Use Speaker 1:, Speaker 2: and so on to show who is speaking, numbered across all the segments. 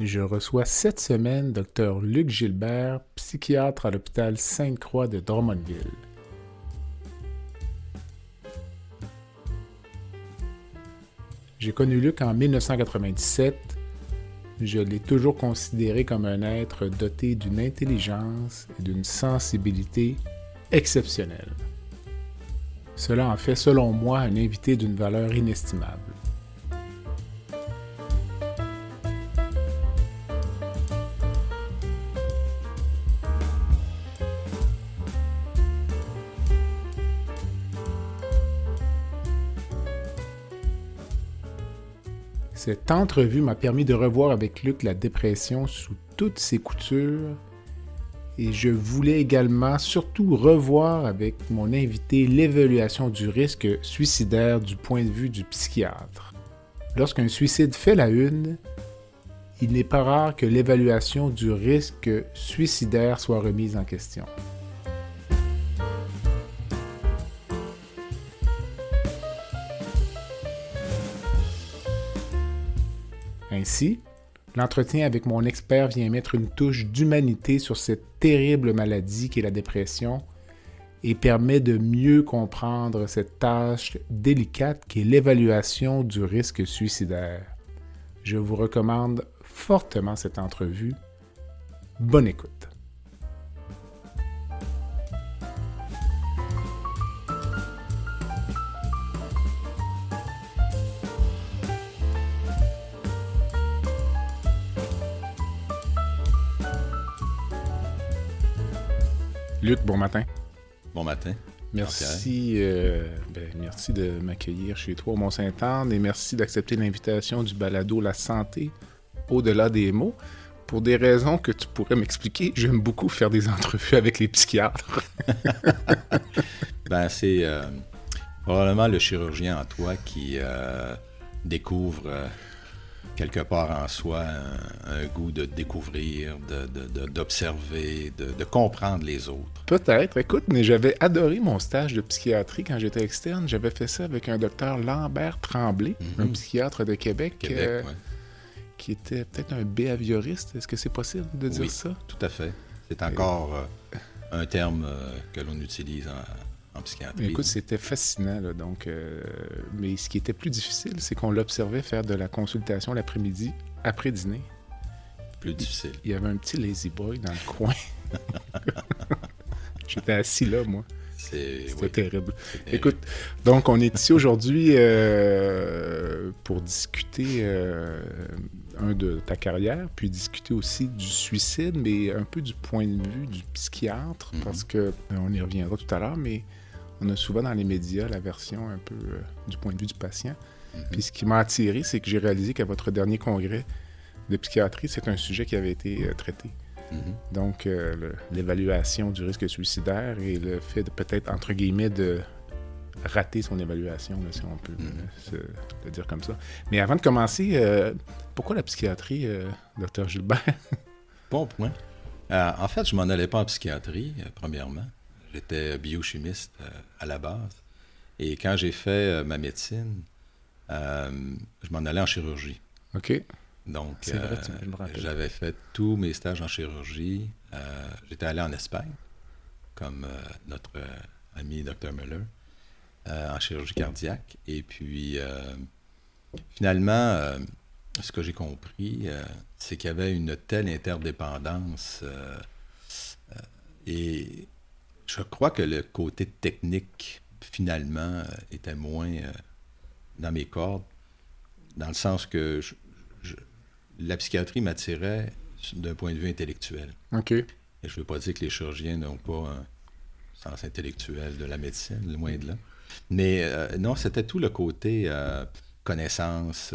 Speaker 1: Je reçois cette semaine Dr Luc Gilbert, psychiatre à l'hôpital Sainte-Croix de Drummondville. J'ai connu Luc en 1997. Je l'ai toujours considéré comme un être doté d'une intelligence et d'une sensibilité exceptionnelle. Cela en fait, selon moi, un invité d'une valeur inestimable. Cette entrevue m'a permis de revoir avec Luc la dépression sous toutes ses coutures et je voulais également surtout revoir avec mon invité l'évaluation du risque suicidaire du point de vue du psychiatre. Lorsqu'un suicide fait la une, il n'est pas rare que l'évaluation du risque suicidaire soit remise en question. Ainsi, l'entretien avec mon expert vient mettre une touche d'humanité sur cette terrible maladie qu'est la dépression et permet de mieux comprendre cette tâche délicate qu'est l'évaluation du risque suicidaire. Je vous recommande fortement cette entrevue. Bonne écoute. Luc, bon matin.
Speaker 2: Bon matin.
Speaker 1: Merci, euh, ben, merci de m'accueillir chez toi au Mont-Saint-Anne et merci d'accepter l'invitation du balado La santé au-delà des mots. Pour des raisons que tu pourrais m'expliquer, j'aime beaucoup faire des entrevues avec les psychiatres.
Speaker 2: ben, c'est euh, probablement le chirurgien en toi qui euh, découvre quelque part en soi un, goût de découvrir, d'observer, de, de, comprendre les autres.
Speaker 1: Peut-être. Écoute, mais j'avais adoré mon stage de psychiatrie quand j'étais externe. J'avais fait ça avec un docteur Lambert Tremblay, un mhm. psychiatre de Québec. Euh, qui était peut-être un behavioriste. Est-ce que c'est possible de dire ça?
Speaker 2: Tout à fait. C'est encore euh, un terme euh, que l'on utilise en,
Speaker 1: Écoute, c'était fascinant. donc, euh, mais ce qui était plus difficile, c'est qu'on l'observait faire de la consultation l'après-midi, après dîner.
Speaker 2: Plus difficile.
Speaker 1: Il y avait un petit lazy boy dans le coin. J'étais assis là, moi. C'était terrible. Écoute, donc on est ici aujourd'hui euh, pour discuter euh, un de ta carrière, puis discuter aussi du suicide, mais un peu du point de vue du psychiatre, mm-hmm. parce que on y reviendra tout à l'heure, mais on a souvent dans les médias la version un peu euh, du point de vue du patient. Mhm. Puis ce qui m'a attiré, c'est que j'ai réalisé qu'à votre dernier congrès de psychiatrie, c'est un sujet qui avait été euh, traité. Mhm. Donc, euh, l'évaluation du risque suicidaire et le fait de peut-être, entre guillemets, de rater son évaluation, si on peut mhm. le dire comme ça. Mais avant de commencer, pourquoi la psychiatrie, docteur Gilbert?
Speaker 2: bon point. en fait, je m'en allais pas en psychiatrie, premièrement. J'étais biochimiste euh, à la base. Et quand j'ai fait euh, ma médecine, euh, je m'en allais en chirurgie.
Speaker 1: OK.
Speaker 2: Donc, j'avais fait tous mes stages en chirurgie. J'étais allé en Espagne, comme notre ami Dr. Muller, en chirurgie cardiaque. Et puis, finalement, ce que j'ai compris, c'est qu'il y avait une telle interdépendance. et je crois que le côté technique, finalement, euh, était moins euh, dans mes cordes, dans le sens que la psychiatrie m'attirait d'un point de vue intellectuel.
Speaker 1: OK.
Speaker 2: Et je ne veux pas dire que les chirurgiens n'ont pas un sens intellectuel de la médecine, loin de là. Mais euh, non, c'était tout le côté connaissance,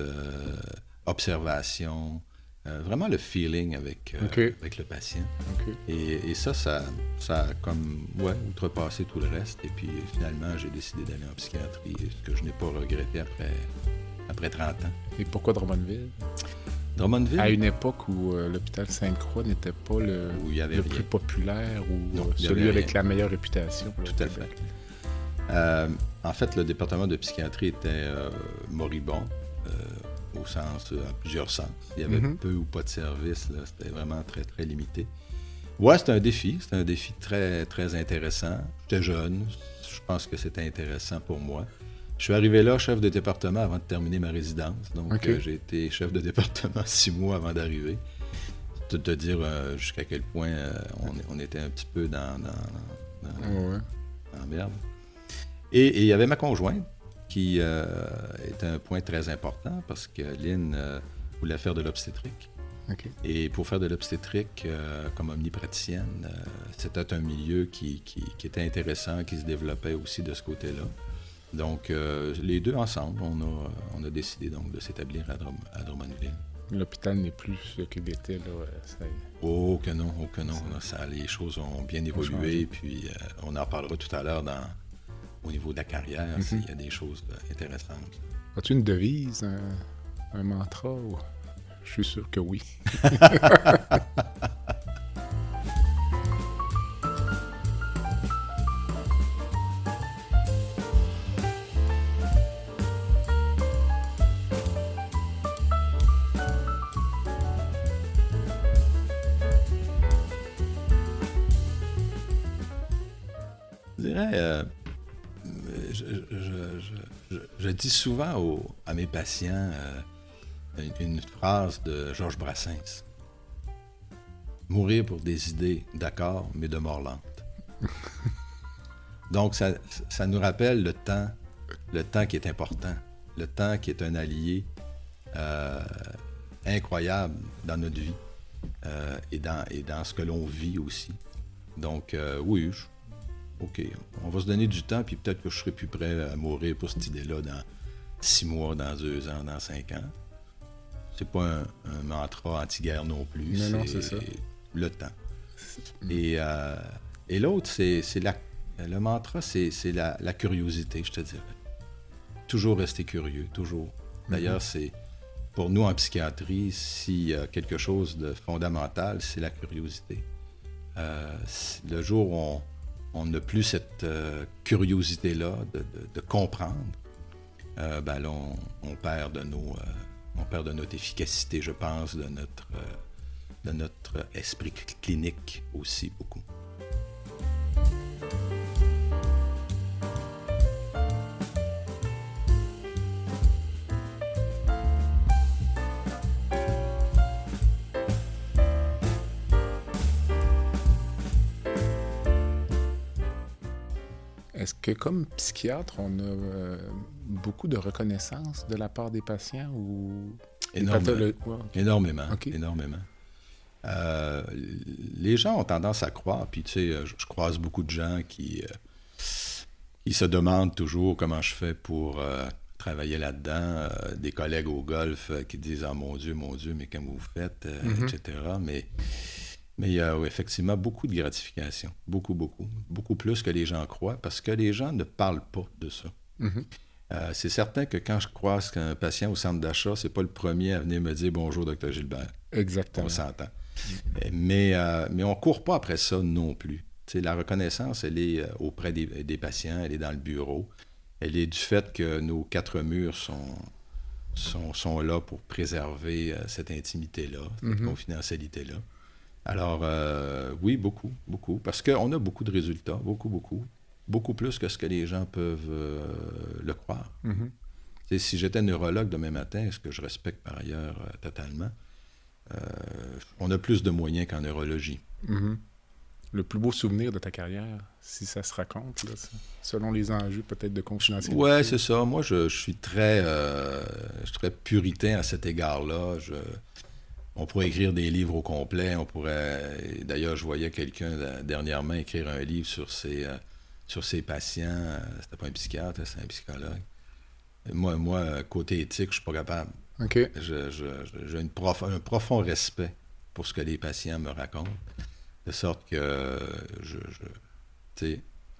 Speaker 2: observation, vraiment le feeling avec, avec le patient. Et, ça, ça, ça a comme, ouais, outrepassé tout le reste. Et puis finalement, j'ai décidé d'aller en psychiatrie, ce que je n'ai pas regretté après, après 30 ans.
Speaker 1: Et pourquoi Drummondville?
Speaker 2: Drummondville?
Speaker 1: À une époque où l'hôpital Sainte-Croix n'était pas le, le plus populaire ou celui avec la meilleure réputation.
Speaker 2: Tout à fait. Euh, en fait, le département de psychiatrie était euh, moribond, euh, au sens, en plusieurs sens. Il y avait mhm. peu ou pas de services, c'était vraiment très, très limité. Ouais, c'était un défi, c'était un défi très, très intéressant. J'étais jeune, je pense que c'était intéressant pour moi. Je suis arrivé là, chef de département, avant de terminer ma résidence. Donc, j'ai été chef de département six mois avant d'arriver. De te dire jusqu'à quel point on, était un petit peu dans, dans, dans merde. Et, il y avait ma conjointe qui euh, était un point très important parce que Lynn euh, voulait faire de l'obstétrique. Et pour faire de l'obstétrique euh, comme omnipraticienne, c'était un milieu qui, était intéressant, qui se développait aussi de ce côté-là. Donc, les deux ensemble, on a, on a décidé donc de s'établir à, Drummondville.
Speaker 1: L'hôpital n'est plus ce qu'il était là.
Speaker 2: Ça... Oh que non, oh que non. Ça, les choses ont bien évolué. Puis on en parlera tout à l'heure dans, au niveau de la carrière, mhm. il y a des choses euh, intéressantes.
Speaker 1: As-tu une devise, un, mantra? Je suis sûr que oui.
Speaker 2: souvent à mes patients euh, une, phrase de Georges Brassens. Mourir pour des idées, d'accord, mais de mort lente. Donc, ça, nous rappelle le temps, le temps qui est important, le temps qui est un allié euh, incroyable dans notre vie euh, et, dans, et dans ce que l'on vit aussi. Donc, oui, je, OK, on va se donner du temps, puis peut-être que je serai plus prêt à mourir pour cette idée-là dans six mois, dans deux ans, dans cinq ans. C'est pas un, mantra anti-guerre non plus. c'est le temps. Et, euh, et l'autre, c'est la, le mantra, c'est la, la, curiosité, je te dirais. Toujours rester curieux, toujours. D'ailleurs, mm-hmm. c'est pour nous en psychiatrie, s'il y a quelque chose de fondamental, c'est la curiosité. Euh, le jour où on, on n'a plus cette euh, curiosité-là de, comprendre, euh, ben on, perd de euh, notre efficacité, je pense, de notre, de notre esprit clinique aussi beaucoup.
Speaker 1: Est-ce que comme psychiatre, on a euh, beaucoup de reconnaissance de la part des patients ou
Speaker 2: énormément, énormément, énormément. Euh, les gens ont tendance à croire, puis tu sais, je, croise beaucoup de gens qui, euh, se demandent toujours comment je fais pour travailler là-dedans. des collègues au golf qui disent ah mon Dieu, mon Dieu, mais comment vous faites, mm-hmm. etc. Mais mais il y a effectivement beaucoup de gratification. Beaucoup, beaucoup. Beaucoup plus que les gens croient parce que les gens ne parlent pas de ça. Mm-hmm. Euh, c'est certain que quand je croise qu'un patient au centre d'achat, c'est pas le premier à venir me dire bonjour, docteur Gilbert.
Speaker 1: Exactement.
Speaker 2: On s'entend. Mais, euh, mais on ne court pas après ça non plus. la reconnaissance, elle est euh, auprès des, patients, elle est dans le bureau. Elle est du fait que nos quatre murs sont, sont, sont là pour préserver cette intimité-là, cette mm-hmm. confidentialité-là. Alors, euh, oui, beaucoup, beaucoup. Parce qu'on a beaucoup de résultats, beaucoup, beaucoup. Beaucoup plus que ce que les gens peuvent euh, le croire. Mm-hmm. Si j'étais neurologue demain matin, ce que je respecte par ailleurs euh, totalement, on a plus de moyens qu'en neurologie.
Speaker 1: Mm-hmm. Le plus beau souvenir de ta carrière, si ça se raconte, selon les enjeux peut-être de confidentialité.
Speaker 2: Oui, c'est ça. Moi, je, suis très, je suis très puritain à cet égard-là. Je on pourrait écrire des livres au complet. On pourrait. D'ailleurs, je voyais quelqu'un dernièrement écrire un livre sur ses, euh, sur ses patients. C'était pas un psychiatre, c'est un psychologue. Moi, moi, côté éthique, je suis pas capable. J'ai un profond respect pour ce que les patients me racontent, de sorte que je, je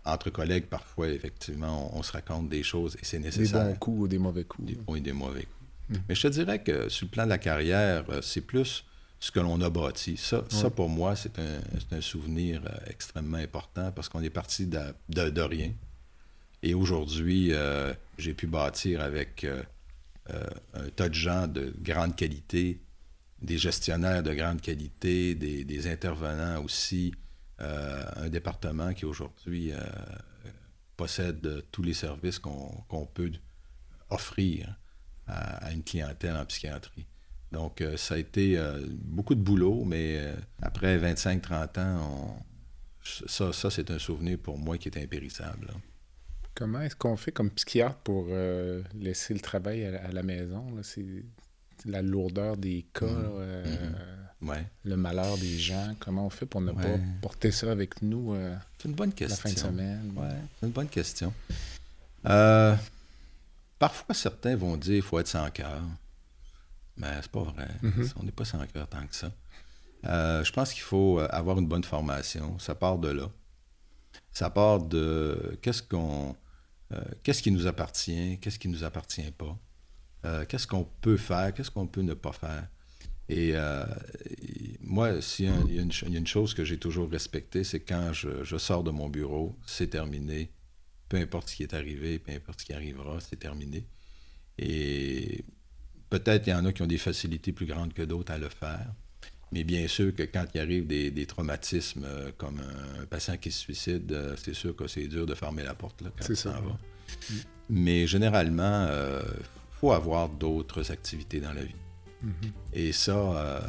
Speaker 2: entre collègues, parfois, effectivement, on, se raconte des choses et c'est nécessaire.
Speaker 1: Des bons coups ou des mauvais coups.
Speaker 2: Des bons et des mauvais coups. Mm. Mais je te dirais que sur le plan de la carrière, euh, c'est plus ce que l'on a bâti. Ça, ça pour moi, c'est un, un, souvenir euh, extrêmement important parce qu'on est parti de, de, rien. Et aujourd'hui, euh, j'ai pu bâtir avec un tas de gens de grande qualité, des gestionnaires de grande qualité, des, des intervenants aussi, un département qui aujourd'hui possède tous les services qu'on peut offrir à, une clientèle en psychiatrie. Donc, euh, ça a été euh, beaucoup de boulot, mais euh, après 25-30 ans, ça, ça c'est un souvenir pour moi qui est impérissable.
Speaker 1: Comment est-ce qu'on fait comme psychiatre pour laisser le travail à, la maison? C'est la lourdeur des cas, mmh. mmh. le malheur des gens. Comment on fait pour ne pas porter ça avec nous
Speaker 2: C'est une bonne question.
Speaker 1: la fin de semaine?
Speaker 2: c'est une bonne question. Parfois, certains vont dire qu'il faut être sans cœur. Mais c'est pas vrai. Mhm. On n'est pas sans cœur tant que ça. Euh, je pense qu'il faut euh, avoir une bonne formation. Ça part de là. Ça part de qu'est-ce qu'on euh, qu'est-ce qui nous appartient, qu'est-ce qui ne nous appartient pas. qu'est-ce qu'on peut faire, qu'est-ce qu'on peut ne pas faire. Et, moi, s'il y, a une chose que j'ai toujours respectée, c'est quand je, sors de mon bureau, c'est terminé, peu importe ce qui est arrivé, peu importe ce qui arrivera, c'est terminé. Et peut-être il y en a qui ont des facilités plus grandes que d'autres à le faire. Mais bien sûr que quand il arrive des, traumatismes euh, comme un, patient qui se suicide, euh, c'est sûr que c'est dur de fermer la porte là, quand ça va. Mm. Mais généralement, il euh, faut avoir d'autres activités dans la vie. Mm-hmm. Et ça,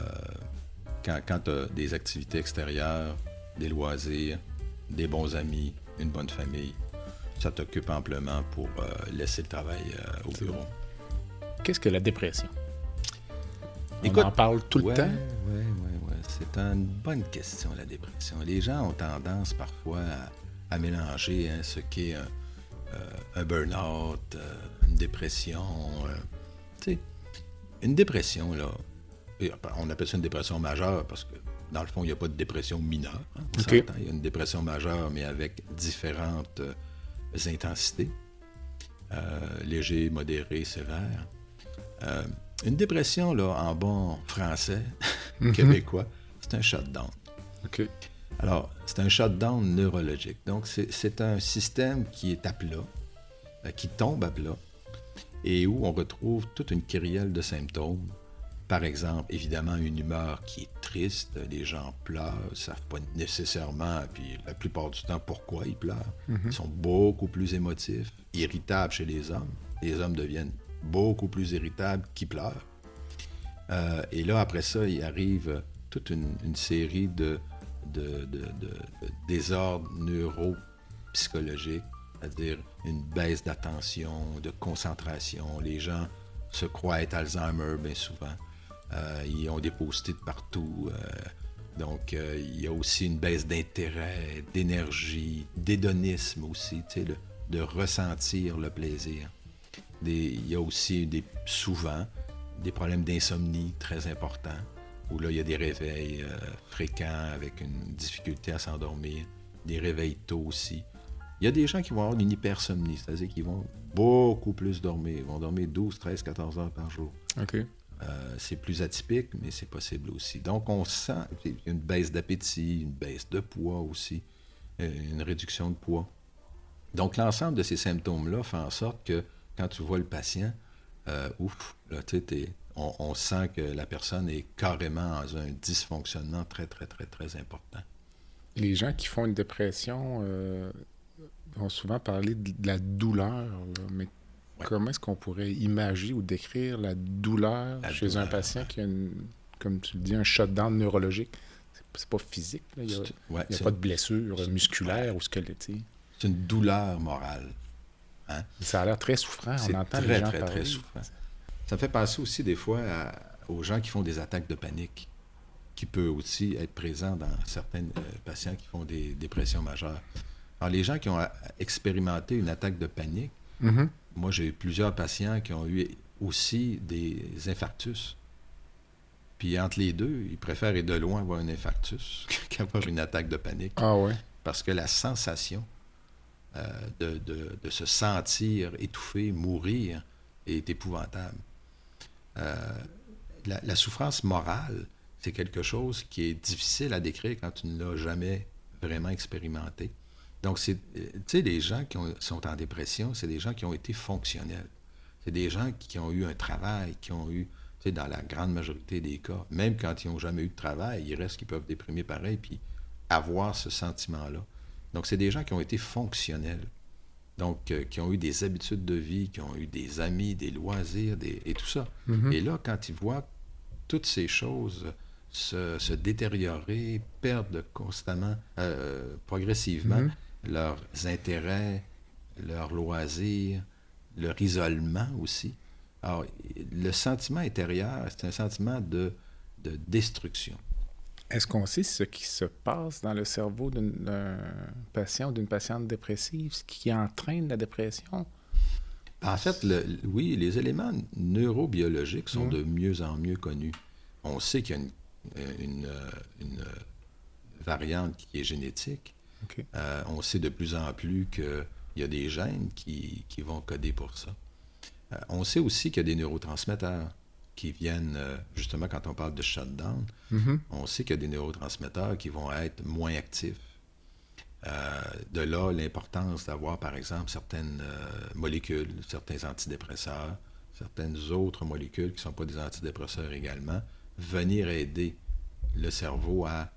Speaker 2: quand, quand tu as des activités extérieures, des loisirs, des bons amis, une bonne famille, ça t'occupe amplement pour euh, laisser le travail euh, au bureau.
Speaker 1: Qu'est-ce que la dépression? On en parle tout le temps?
Speaker 2: Oui, oui, oui. C'est une bonne question, la dépression. Les gens ont tendance parfois à, mélanger hein, ce qu'est un, euh, burn-out, une dépression. tu sais, une dépression, là, on appelle ça une dépression majeure parce que dans le fond, il n'y a pas de dépression mineure. Hein, il y a une dépression majeure, mais avec différentes intensités, euh, léger, modéré, sévère. Euh, une dépression, là, en bon français, mhm. québécois, c'est un shutdown.
Speaker 1: OK.
Speaker 2: Alors, c'est un shutdown neurologique. Donc, c'est un système qui est à plat, euh, qui tombe à plat, et où on retrouve toute une kyrielle de symptômes par exemple, évidemment, une humeur qui est triste, les gens pleurent, ne savent pas nécessairement, puis la plupart du temps, pourquoi ils pleurent. Mhm. Ils sont beaucoup plus émotifs, irritables chez les hommes. Les hommes deviennent beaucoup plus irritables qu'ils pleurent. Euh, et là, après ça, il arrive toute une, série de, de, de, de désordres neuropsychologiques, c'est-à-dire une baisse d'attention, de concentration. Les gens se croient être Alzheimer bien souvent. Euh, ils ont des post-it partout. Euh, donc, euh, il y a aussi une baisse d'intérêt, d'énergie, d'hédonisme aussi, de ressentir le plaisir. il y a aussi des, souvent des problèmes d'insomnie très importants, où là, il y a des réveils fréquents avec une difficulté à s'endormir, des réveils tôt aussi. Il y a des gens qui vont avoir une hypersomnie, c'est-à-dire qu'ils vont beaucoup plus dormir. Ils vont dormir 12, 13, 14 heures par jour.
Speaker 1: OK.
Speaker 2: Euh, c'est plus atypique, mais c'est possible aussi. Donc, on sent une baisse d'appétit, une baisse de poids aussi, euh, une réduction de poids. Donc, l'ensemble de ces symptômes-là fait en sorte que quand tu vois le patient, euh, ouf, on, sent que la personne est carrément dans un dysfonctionnement très, très, très, très important.
Speaker 1: Les gens qui font une dépression vont souvent parler de, la douleur, mais Comment est-ce qu'on pourrait imaginer ou décrire la douleur chez un patient qui a, comme tu le dis, un shutdown neurologique? C'est pas physique. Il n'y a, pas de blessure musculaire ou squelettique.
Speaker 2: C'est une douleur morale. Hein?
Speaker 1: Ça a l'air très souffrant. On entend très, les gens
Speaker 2: très,
Speaker 1: parler.
Speaker 2: très souffrant. Ça fait penser aussi des fois aux gens qui font des attaques de panique, qui peut aussi être présent dans certains euh, patients qui font des dépressions majeures. Alors, les gens qui ont expérimenté une attaque de panique, mm-hmm. Moi, j'ai eu plusieurs patients qui ont eu aussi des infarctus. Puis entre les deux, ils préfèrent de loin avoir un infarctus qu'avoir une attaque de panique.
Speaker 1: Ah ouais.
Speaker 2: Parce que la sensation euh, de, se sentir étouffé, mourir, est épouvantable. Euh, la, souffrance morale, c'est quelque chose qui est difficile à décrire quand tu ne l'as jamais vraiment expérimenté. Donc, c'est, tu sais, les gens qui sont en dépression, c'est des gens qui ont été fonctionnels. C'est des gens qui ont eu un travail, qui ont eu, tu sais, dans la grande majorité des cas, même quand ils n'ont jamais eu de travail, il reste qu'ils peuvent déprimer pareil, puis avoir ce sentiment-là. Donc, c'est des gens qui ont été fonctionnels. Donc, euh, qui ont eu des habitudes de vie, qui ont eu des amis, des loisirs, et tout ça. Mm-hmm. Et là, quand ils voient toutes ces choses se, détériorer, perdre constamment, euh, progressivement, mm-hmm leurs intérêts, leurs loisirs, leur isolement aussi. Alors, le sentiment intérieur, c'est un sentiment de, de destruction.
Speaker 1: Est-ce qu'on sait ce qui se passe dans le cerveau d'un patient ou d'une patiente dépressive, ce qui entraîne la dépression?
Speaker 2: En fait, oui, les éléments neurobiologiques sont mmh. de mieux en mieux connus. On sait qu'il y a une, une variante qui est génétique, euh, on sait de plus en plus qu'il y a des gènes qui, vont coder pour ça. Euh, on sait aussi qu'il y a des neurotransmetteurs qui viennent, euh, justement, quand on parle de shutdown, mm-hmm. on sait qu'il y a des neurotransmetteurs qui vont être moins actifs. de là, l'importance d'avoir, par exemple, certaines molécules, certains antidépresseurs, certaines autres molécules qui ne sont pas des antidépresseurs également, venir aider le cerveau à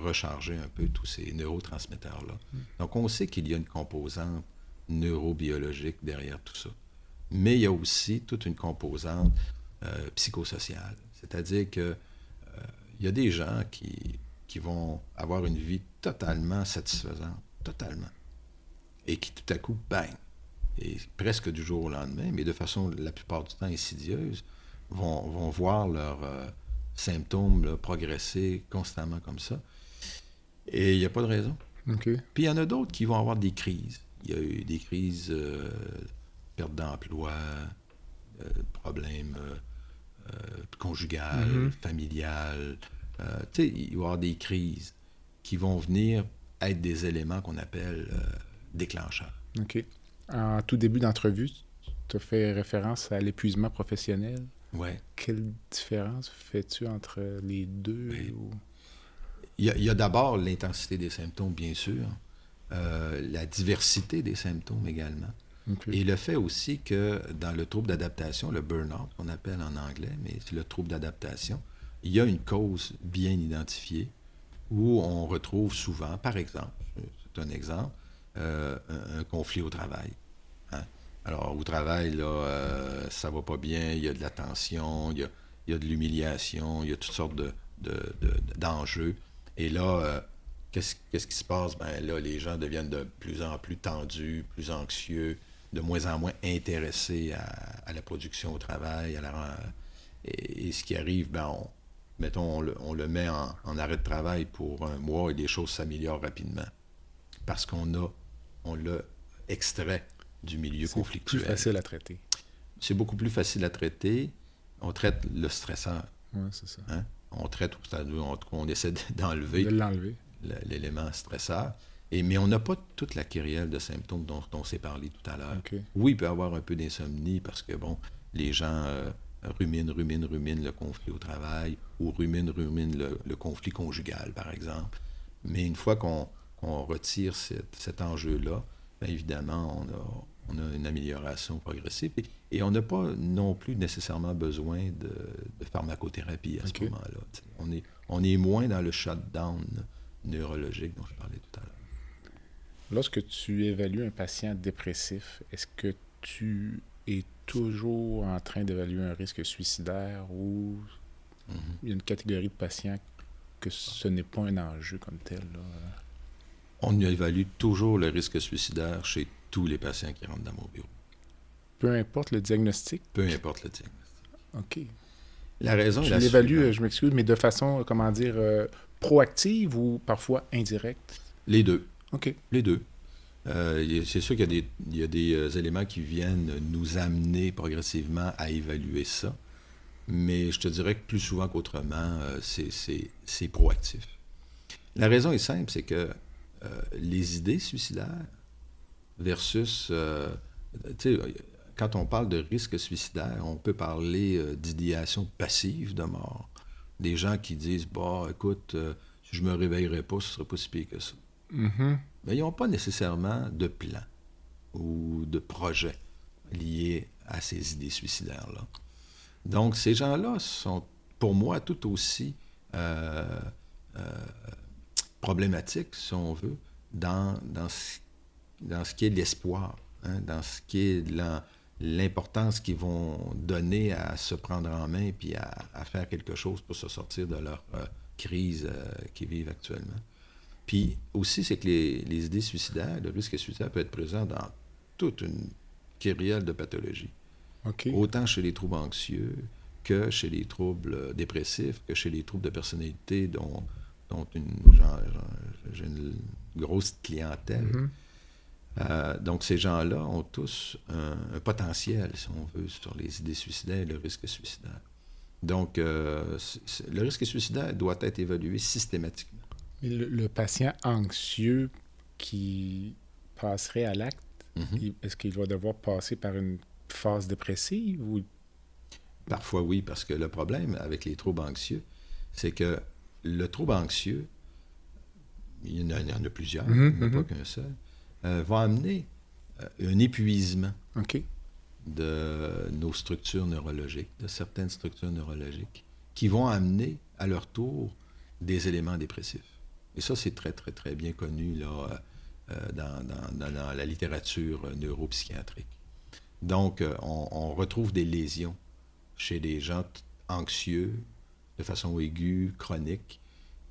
Speaker 2: recharger un peu tous ces neurotransmetteurs-là. Donc, on sait qu'il y a une composante neurobiologique derrière tout ça. Mais il y a aussi toute une composante euh, psychosociale. C'est-à-dire que euh, il y a des gens qui, vont avoir une vie totalement satisfaisante, totalement, et qui tout à coup, bang, et presque du jour au lendemain, mais de façon la plupart du temps insidieuse, vont, vont voir leurs euh, symptômes progresser constamment comme ça. Et il n'y a pas de raison. Puis il y en a d'autres qui vont avoir des crises. Il y a eu des crises, euh, perte d'emploi, euh, problèmes euh, conjugales, mm-hmm. familiales. tu sais, il va y avoir des crises qui vont venir être des éléments qu'on appelle déclencheurs.
Speaker 1: OK. En tout début d'entrevue, tu as fait référence à l'épuisement professionnel.
Speaker 2: Oui.
Speaker 1: Quelle différence fais-tu entre les deux? Ben,
Speaker 2: il y a, d'abord l'intensité des symptômes, bien sûr, euh, la diversité des symptômes également. Et le fait aussi que dans le trouble d'adaptation, le burn-out, qu'on appelle en anglais, mais c'est le trouble d'adaptation, il y a une cause bien identifiée où on retrouve souvent, par exemple, c'est un exemple, euh, un, conflit au travail. Hein. Alors, au travail, là, euh, ça va pas bien, il y a de la tension, il y a, de l'humiliation, il y a toutes sortes d'enjeux. Et là, euh, qu'est-ce, qui se passe? Ben là, les gens deviennent de plus en plus tendus, plus anxieux, de moins en moins intéressés à, la production au travail. À et, ce qui arrive, ben on, mettons, on le, met en, arrêt de travail pour un mois et les choses s'améliorent rapidement. Parce qu'on a, on l'a extrait du milieu conflictuel.
Speaker 1: C'est plus facile à traiter.
Speaker 2: C'est beaucoup plus facile à traiter. On traite le stresseur.
Speaker 1: Oui, c'est ça.
Speaker 2: Hein? On traite, on, on essaie d'enlever l'élément stresseur. Et, mais on n'a pas toute la kyrielle de symptômes dont, on s'est parlé tout à l'heure. Oui, il peut y avoir un peu d'insomnie parce que, bon, les gens euh, ruminent, ruminent, ruminent le conflit au travail ou ruminent, ruminent le, conflit conjugal, par exemple. Mais une fois qu'on retire cet enjeu-là, bien évidemment, on a une amélioration progressive. Et, on n'a pas non plus nécessairement besoin de, pharmacothérapie à ce moment-là. On est, on est moins dans le shutdown neurologique dont je parlais tout à l'heure.
Speaker 1: Lorsque tu évalues un patient dépressif, est-ce que tu es toujours en train d'évaluer un risque suicidaire ou mm-hmm. il y a une catégorie de patients que ce n'est pas un enjeu comme tel?
Speaker 2: On évalue toujours le risque suicidaire chez tous les patients qui rentrent dans mon bureau.
Speaker 1: Peu importe le diagnostic?
Speaker 2: Peu importe le diagnostic.
Speaker 1: OK.
Speaker 2: La raison
Speaker 1: je l'évalue, je m'excuse, mais de façon, comment dire, euh, proactive ou parfois indirecte?
Speaker 2: Les deux.
Speaker 1: OK.
Speaker 2: Les deux. c'est sûr qu'il y a des, éléments qui viennent nous amener progressivement à évaluer ça. Mais je te dirais que plus souvent qu'autrement, c'est proactif. La raison est simple, c'est que les idées suicidaires versus quand on parle de risque suicidaire, on peut parler euh, d'idéation passive de mort. Des gens qui disent Bah, écoute, euh, si je me réveillerais pas, ce serait pas si pire que ça. Mm-hmm. Mais ils n'ont pas nécessairement de plan ou de projet lié à ces idées suicidaires-là. Donc, ces gens-là sont, pour moi, tout aussi euh, problématiques, si on veut, dans, dans, ce, dans ce qui est l'espoir, hein, dans ce qui est l'importance qu'ils vont donner à se prendre en main puis à, faire quelque chose pour se sortir de leur euh, crise euh, qu'ils vivent actuellement. Puis aussi, c'est que les, idées suicidaires, le risque suicidaire peut être présent dans toute une kyrielle de pathologies. Autant chez les troubles anxieux que chez les troubles dépressifs, que chez les troubles de personnalité dont, dont une, j'ai une grosse clientèle. Mm-hmm. Euh, donc, ces gens-là ont tous un, potentiel, si on veut, sur les idées suicidaires et le risque suicidaire. Donc, euh, le risque suicidaire doit être évalué systématiquement.
Speaker 1: le, patient anxieux qui passerait à l'acte, mhm. est-ce qu'il va devoir passer par une phase dépressive ou...
Speaker 2: Parfois oui, parce que le problème avec les troubles anxieux, c'est que le trouble anxieux, il y en a, plusieurs, mhm, il n'y en a pas mhm. qu'un seul, euh, va amener euh, un épuisement de nos structures neurologiques, de certaines structures neurologiques, qui vont amener à leur tour des éléments dépressifs. Et ça, c'est très, très, très bien connu là, euh, dans, la littérature neuropsychiatrique. Donc, on, retrouve des lésions chez des gens anxieux de façon aiguë, chronique,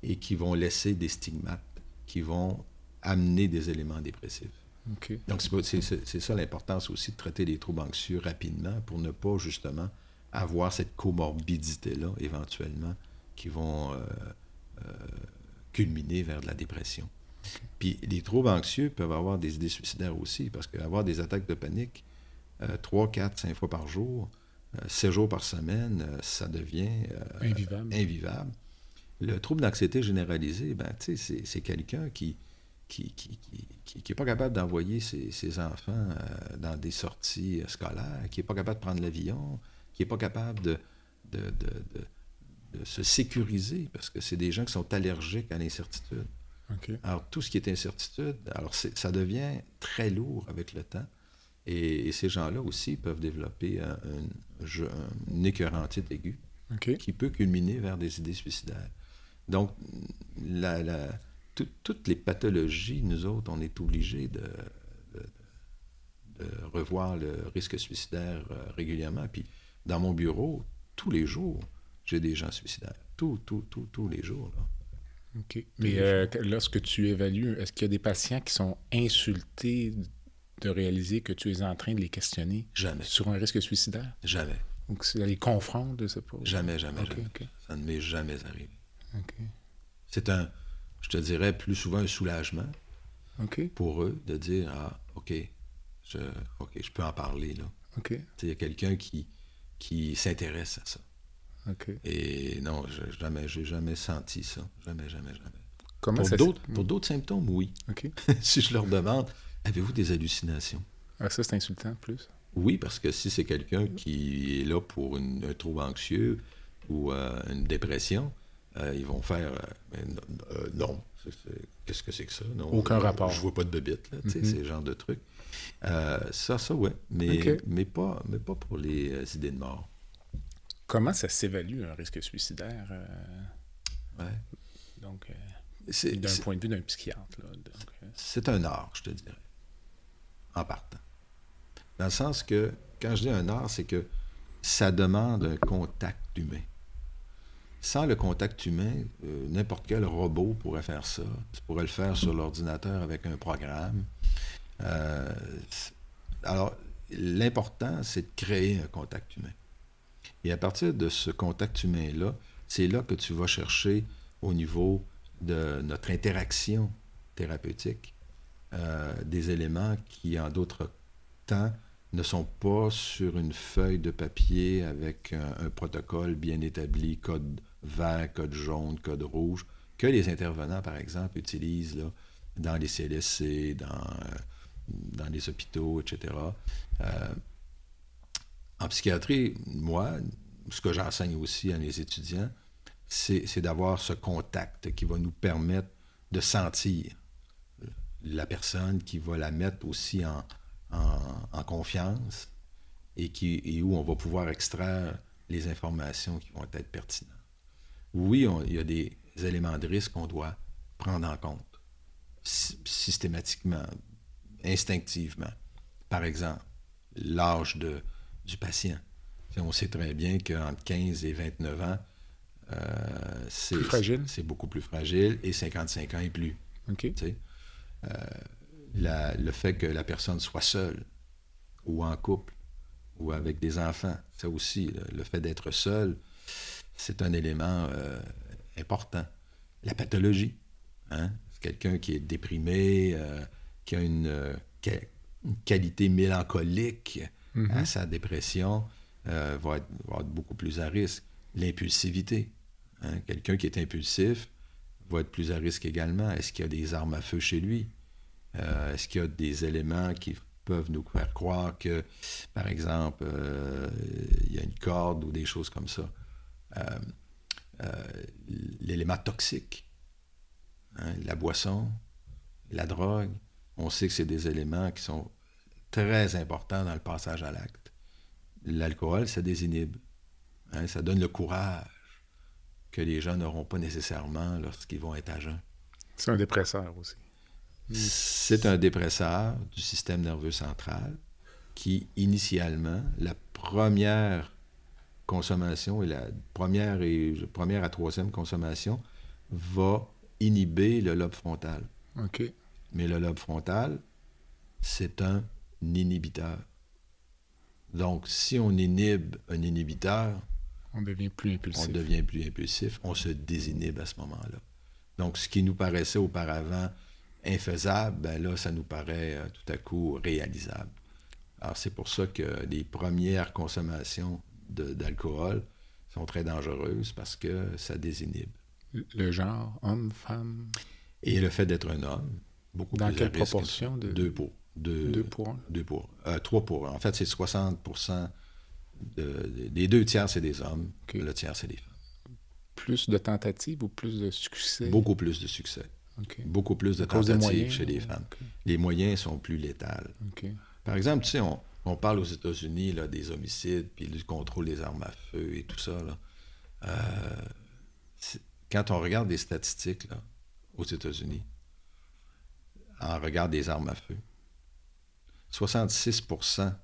Speaker 2: et qui vont laisser des stigmates, qui vont amener des éléments dépressifs. Donc, c'est ça l'importance aussi de traiter les troubles anxieux rapidement pour ne pas justement avoir cette comorbidité-là éventuellement qui vont euh, euh, culminer vers de la dépression. Puis les troubles anxieux peuvent avoir des idées suicidaires aussi parce qu'avoir des attaques de panique euh, 3, 4, 5 fois par jour, 7 jours par semaine, ça devient invivable. invivable. Le trouble d'anxiété généralisée, ben, c'est quelqu'un qui, qui n'est qui, pas capable d'envoyer ses, enfants euh, dans des sorties euh, scolaires, qui n'est pas capable de prendre l'avion, qui n'est pas capable de, de, se sécuriser, parce que c'est des gens qui sont allergiques à l'incertitude. Alors, tout ce qui est incertitude, alors ça devient très lourd avec le temps. Et, ces gens-là aussi peuvent développer un, une écœurantite aiguë qui peut culminer vers des idées suicidaires. Donc, la, la toutes les pathologies, nous autres, on est obligés de, revoir le risque suicidaire euh, régulièrement. Puis dans mon bureau, tous les jours, j'ai des gens suicidaires. Tous, tous, tous, tous les jours.
Speaker 1: OK. Mais euh, lorsque tu évalues, est-ce qu'il y a des patients qui sont insultés de réaliser que tu es en train de les questionner
Speaker 2: jamais.
Speaker 1: sur un risque suicidaire?
Speaker 2: Jamais.
Speaker 1: Donc, ça les confronte, je sais pas.
Speaker 2: Jamais, jamais, jamais. Ça ne m'est jamais arrivé. C'est un je te dirais, plus souvent un soulagement pour eux de dire Ah, OK, je, je peux en parler. là. Il y a quelqu'un qui, qui s'intéresse à ça. Et non, je n'ai jamais, jamais senti ça. Jamais, jamais, jamais. Comment pour d'autres, pour d'autres symptômes, oui. si je leur demande Avez-vous des hallucinations?
Speaker 1: Ah, Ça, c'est insultant, plus.
Speaker 2: Oui, parce que si c'est quelqu'un qui est là pour un trouble anxieux ou euh, une dépression, euh, ils vont faire euh, ben, euh, non. Qu'est-ce que c'est que ça?
Speaker 1: Aucun rapport.
Speaker 2: Je vois pas de bébite, là, mm ces genres de trucs. ça, ça, ouais. Mais, mais, pas, mais pas pour les idées de mort.
Speaker 1: Comment ça s'évalue un risque suicidaire? Ouais. Donc, d'un point de vue d'un psychiatre.
Speaker 2: C'est un art, je te dirais, en partant. Dans le sens que, quand je dis un art, c'est que ça demande un contact humain. Sans le contact humain, euh, n'importe quel robot pourrait faire ça. Tu pourrais le faire sur l'ordinateur avec un programme. Euh, alors, l'important, c'est de créer un contact humain. Et à partir de ce contact humain-là, c'est là que tu vas chercher au niveau de notre interaction thérapeutique des éléments qui, en d'autres temps, ne sont pas sur une feuille de papier avec un, protocole bien établi, code vert, code jaune, code rouge, que les intervenants, par exemple, utilisent là, dans les CLSC, dans, euh, dans les hôpitaux, etc. Euh, en psychiatrie, moi, ce que j'enseigne aussi à mes étudiants, c'est d'avoir ce contact qui va nous permettre de sentir la personne, qui va la mettre aussi en, en, confiance et, qui, où on va pouvoir extraire les informations qui vont être pertinentes. Oui, il y a des éléments de risque qu'on doit prendre en compte systématiquement, instinctivement. Par exemple, l'âge du patient. On sait très bien qu'entre 15 et 29 ans, euh, c'est beaucoup plus fragile et 55 ans et plus. Euh, le fait que la personne soit seule ou en couple ou avec des enfants, ça aussi, le, fait d'être seul, c'est un élément euh, important. La pathologie, hein? quelqu'un qui est déprimé, euh, qui a une, qualité mélancolique à mm-hmm. sa dépression, euh, va, être, beaucoup plus à risque. L'impulsivité, hein? quelqu'un qui est impulsif va être plus à risque également. Est-ce qu'il y a des armes à feu chez lui? Euh, est-ce qu'il y a des éléments qui peuvent nous faire croire que, par exemple, euh, il y a une corde ou des choses comme ça? Euh, l'élément toxique, hein, la boisson, la drogue, on sait que c'est des éléments qui sont très importants dans le passage à l'acte. L'alcool, ça désinhibe. Hein, ça donne le courage que les gens n'auront pas nécessairement lorsqu'ils vont être à jeun.
Speaker 1: C'est un dépresseur aussi.
Speaker 2: C'est un dépresseur du système nerveux central qui, initialement, la première consommation et la première, et, première à troisième consommation va inhiber le lobe frontal.
Speaker 1: OK.
Speaker 2: Mais le lobe frontal, c'est un inhibiteur. Donc, si on inhibe un inhibiteur,
Speaker 1: on devient plus impulsif.
Speaker 2: On devient plus impulsif, on se désinhibe à ce moment-là. Donc, ce qui nous paraissait auparavant infaisable, ben là, ça nous paraît euh, tout à coup réalisable. Alors, c'est pour ça que les premières consommations d'alcool sont très dangereuses parce que ça désinhibe.
Speaker 1: Le genre, homme, femme?
Speaker 2: Et le fait d'être un homme, beaucoup
Speaker 1: Dans quelle proportion
Speaker 2: de... Deux pour.
Speaker 1: Deux, pour un?
Speaker 2: Deux pour. Euh, trois pour. En fait, c'est 60 de, des deux tiers, c'est des hommes. Le tiers, c'est des femmes.
Speaker 1: Plus de tentatives ou plus de succès?
Speaker 2: Beaucoup plus de succès. Beaucoup plus de tentatives chez les femmes. Les moyens sont plus létals. Par exemple, tu sais, on, parle aux États-Unis des homicides, puis du contrôle des armes à feu et tout ça. Euh, quand on regarde des statistiques aux États-Unis, on regarde des armes à feu, 66%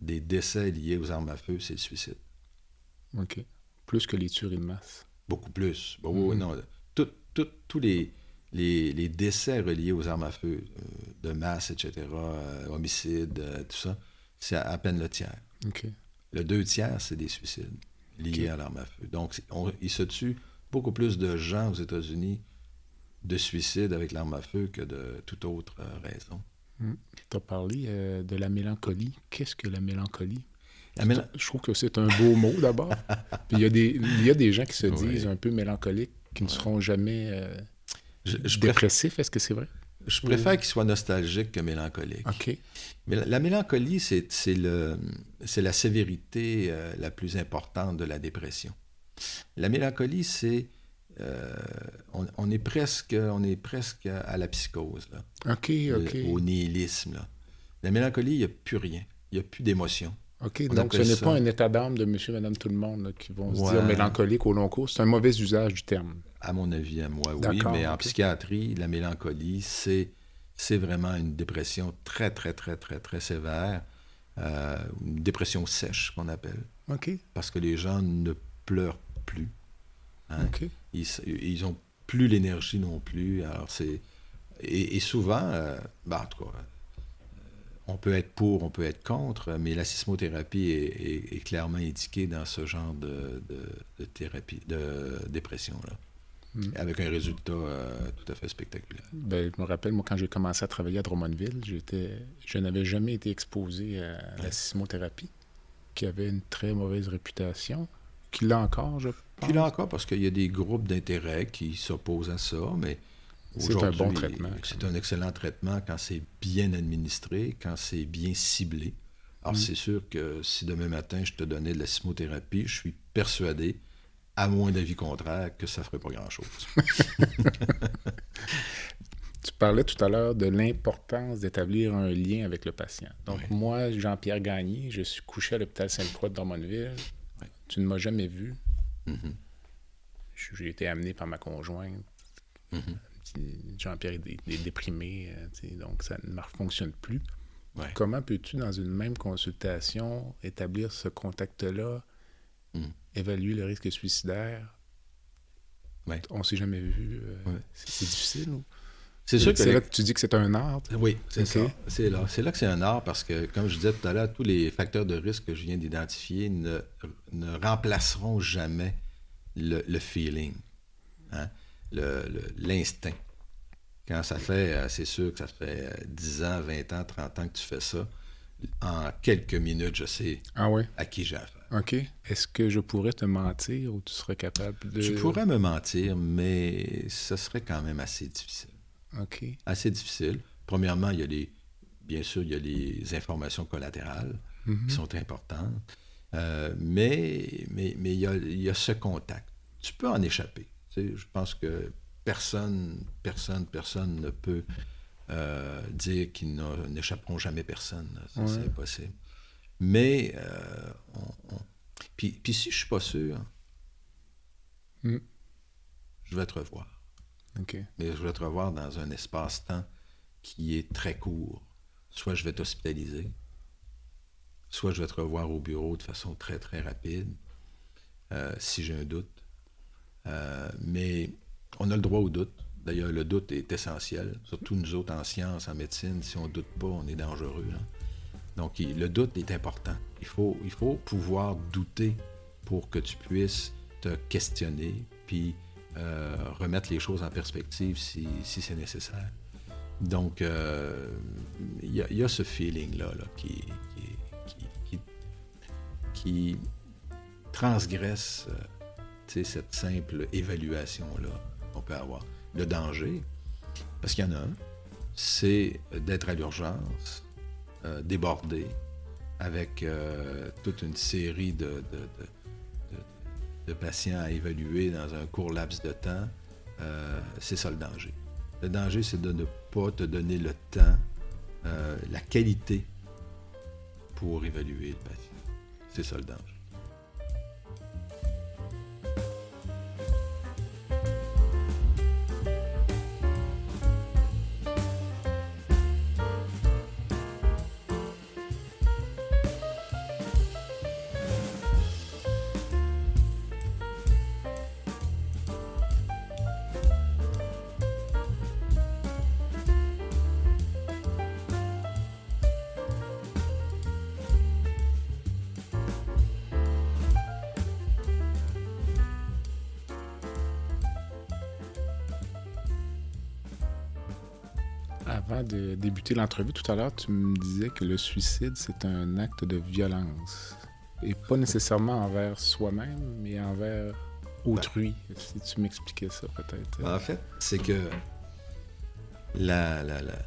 Speaker 2: des décès liés aux armes à feu, c'est le suicide.
Speaker 1: OK. Plus que les tueries de masse.
Speaker 2: Beaucoup plus. Bon, mm-hmm. non, tous les, les, décès reliés aux armes à feu, euh, de masse, etc., euh, homicides, euh, tout ça, c'est à, peine le tiers. Le deux tiers, c'est des suicides liés à l'arme à feu. Donc, il se tue beaucoup plus de gens aux États-Unis de suicides avec l'arme à feu que de toute autre raison.
Speaker 1: Hmm. Tu as parlé de la mélancolie. Qu'est-ce que la mélancolie? Je trouve que c'est un beau mot d'abord. il y, a des, il y a des gens qui se disent un peu mélancoliques, qui ne seront jamais je, Dépressif, est-ce que c'est vrai?
Speaker 2: Je préfère qu'il soit nostalgique que mélancolique.
Speaker 1: OK.
Speaker 2: Mais la, mélancolie, c'est la sévérité euh, la plus importante de la dépression. La mélancolie, c'est euh, on, est presque, on est presque à la psychose,
Speaker 1: là. OK, OK.
Speaker 2: au nihilisme, là. La mélancolie, il n'y a plus rien. Il n'y a plus d'émotion.
Speaker 1: OK, donc ce n'est pas un état d'âme de monsieur, madame, tout le monde qui vont se dire mélancolique au long cours. C'est un mauvais usage du terme.
Speaker 2: À mon avis, à moi, oui. Mais en psychiatrie, la mélancolie, c'est, c'est vraiment une dépression très, très, très, très, très sévère. Euh, une dépression sèche, qu'on appelle.
Speaker 1: OK.
Speaker 2: Parce que les gens ne pleurent plus.
Speaker 1: Hein.
Speaker 2: Ils n'ont plus l'énergie non plus. Alors, c'est... Et, souvent, euh, bah, en tout cas, on peut être pour, on peut être contre, mais la sismothérapie est, clairement indiquée dans ce genre de, thérapie, de dépression-là. hmm. avec un résultat tout à fait spectaculaire.
Speaker 1: Ben, je me rappelle, moi, quand j'ai commencé à travailler à Drummondville, je n'avais jamais été exposé à la sismothérapie, qui avait une très mauvaise réputation, qui l'a encore, je pense.
Speaker 2: Qui l'a encore, parce qu'il y a des groupes d'intérêt qui s'opposent à ça, mais
Speaker 1: c'est un bon traitement.
Speaker 2: C'est un excellent traitement quand c'est bien administré, quand c'est bien ciblé. Alors, mm. c'est sûr que si demain matin, je te donnais de la simothérapie, je suis persuadé, à moins d'avis contraire, que ça ne ferait pas grand-chose.
Speaker 1: tu parlais tout à l'heure de l'importance d'établir un lien avec le patient. Donc, moi, Jean-Pierre Gagné, je suis couché à l'hôpital Sainte-Croix de Drummondville. Tu ne m'as jamais vu. Mm-hmm. J'ai été amené par ma conjointe. Mm-hmm. Jean-Pierre est, déprimé, euh, donc ça ne fonctionne plus. Comment peux-tu, dans une même consultation, établir ce contact-là, hmm. évaluer le risque suicidaire? On ne s'est jamais vu. Euh, c'est difficile.
Speaker 2: C'est sûr que.
Speaker 1: C'est là que tu dis que c'est un art.
Speaker 2: Oui, c'est ça. C'est là. C'est là que c'est un art parce que, comme je disais tout à l'heure, tous les facteurs de risque que je viens d'identifier ne, ne, remplaceront jamais le, feeling. Hein? L'instinct. Quand ça fait, euh, c'est sûr que ça fait 10 euh, ans, 20 ans, 30 ans que tu fais ça, en quelques minutes, je sais
Speaker 1: ah
Speaker 2: à qui j'ai affaire.
Speaker 1: OK. Est-ce que je pourrais te mentir ou tu serais capable de...
Speaker 2: Tu pourrais me mentir, mais ce serait quand même assez difficile.
Speaker 1: OK.
Speaker 2: Assez difficile. Premièrement, il y a les... Bien sûr, il y a les informations collatérales mm-hmm. qui sont importantes. Euh, mais, mais, mais il, y a, il y a ce contact. Tu peux en échapper. Je pense que personne, personne, personne ne peut euh, dire qu'ils n'échapperont jamais personne. C'est impossible. Mais, euh, Puis, si je suis pas sûr, hmm. je vais te revoir. Mais je vais te revoir dans un espace-temps qui est très court. Soit je vais t'hospitaliser, soit je vais te revoir au bureau de façon très, très rapide, euh, si j'ai un doute. Mais on a le droit au doute. D'ailleurs, le doute est essentiel. Surtout nous autres en sciences, en médecine, si on ne doute pas, on est dangereux. Donc, le doute est important. Il faut, il faut pouvoir douter pour que tu puisses te questionner, puis euh, remettre les choses en perspective si, c'est nécessaire. Donc, euh, il y, a ce feeling-là qui, transgresse euh, cette simple évaluation-là on peut avoir. Le danger, parce qu'il y en a un, c'est d'être à l'urgence, euh, débordé, avec euh, toute une série de, de, patients à évaluer dans un court laps de temps. Euh, c'est ça le danger. Le danger, c'est de ne pas te donner le temps, la qualité pour évaluer le patient. C'est ça le danger.
Speaker 1: L'entrevue tout à l'heure, tu me disais que le suicide, c'est un acte de violence. Et pas nécessairement envers soi-même, mais envers autrui. Si tu m'expliquais ça, peut-être.
Speaker 2: En fait, c'est que la, la, la...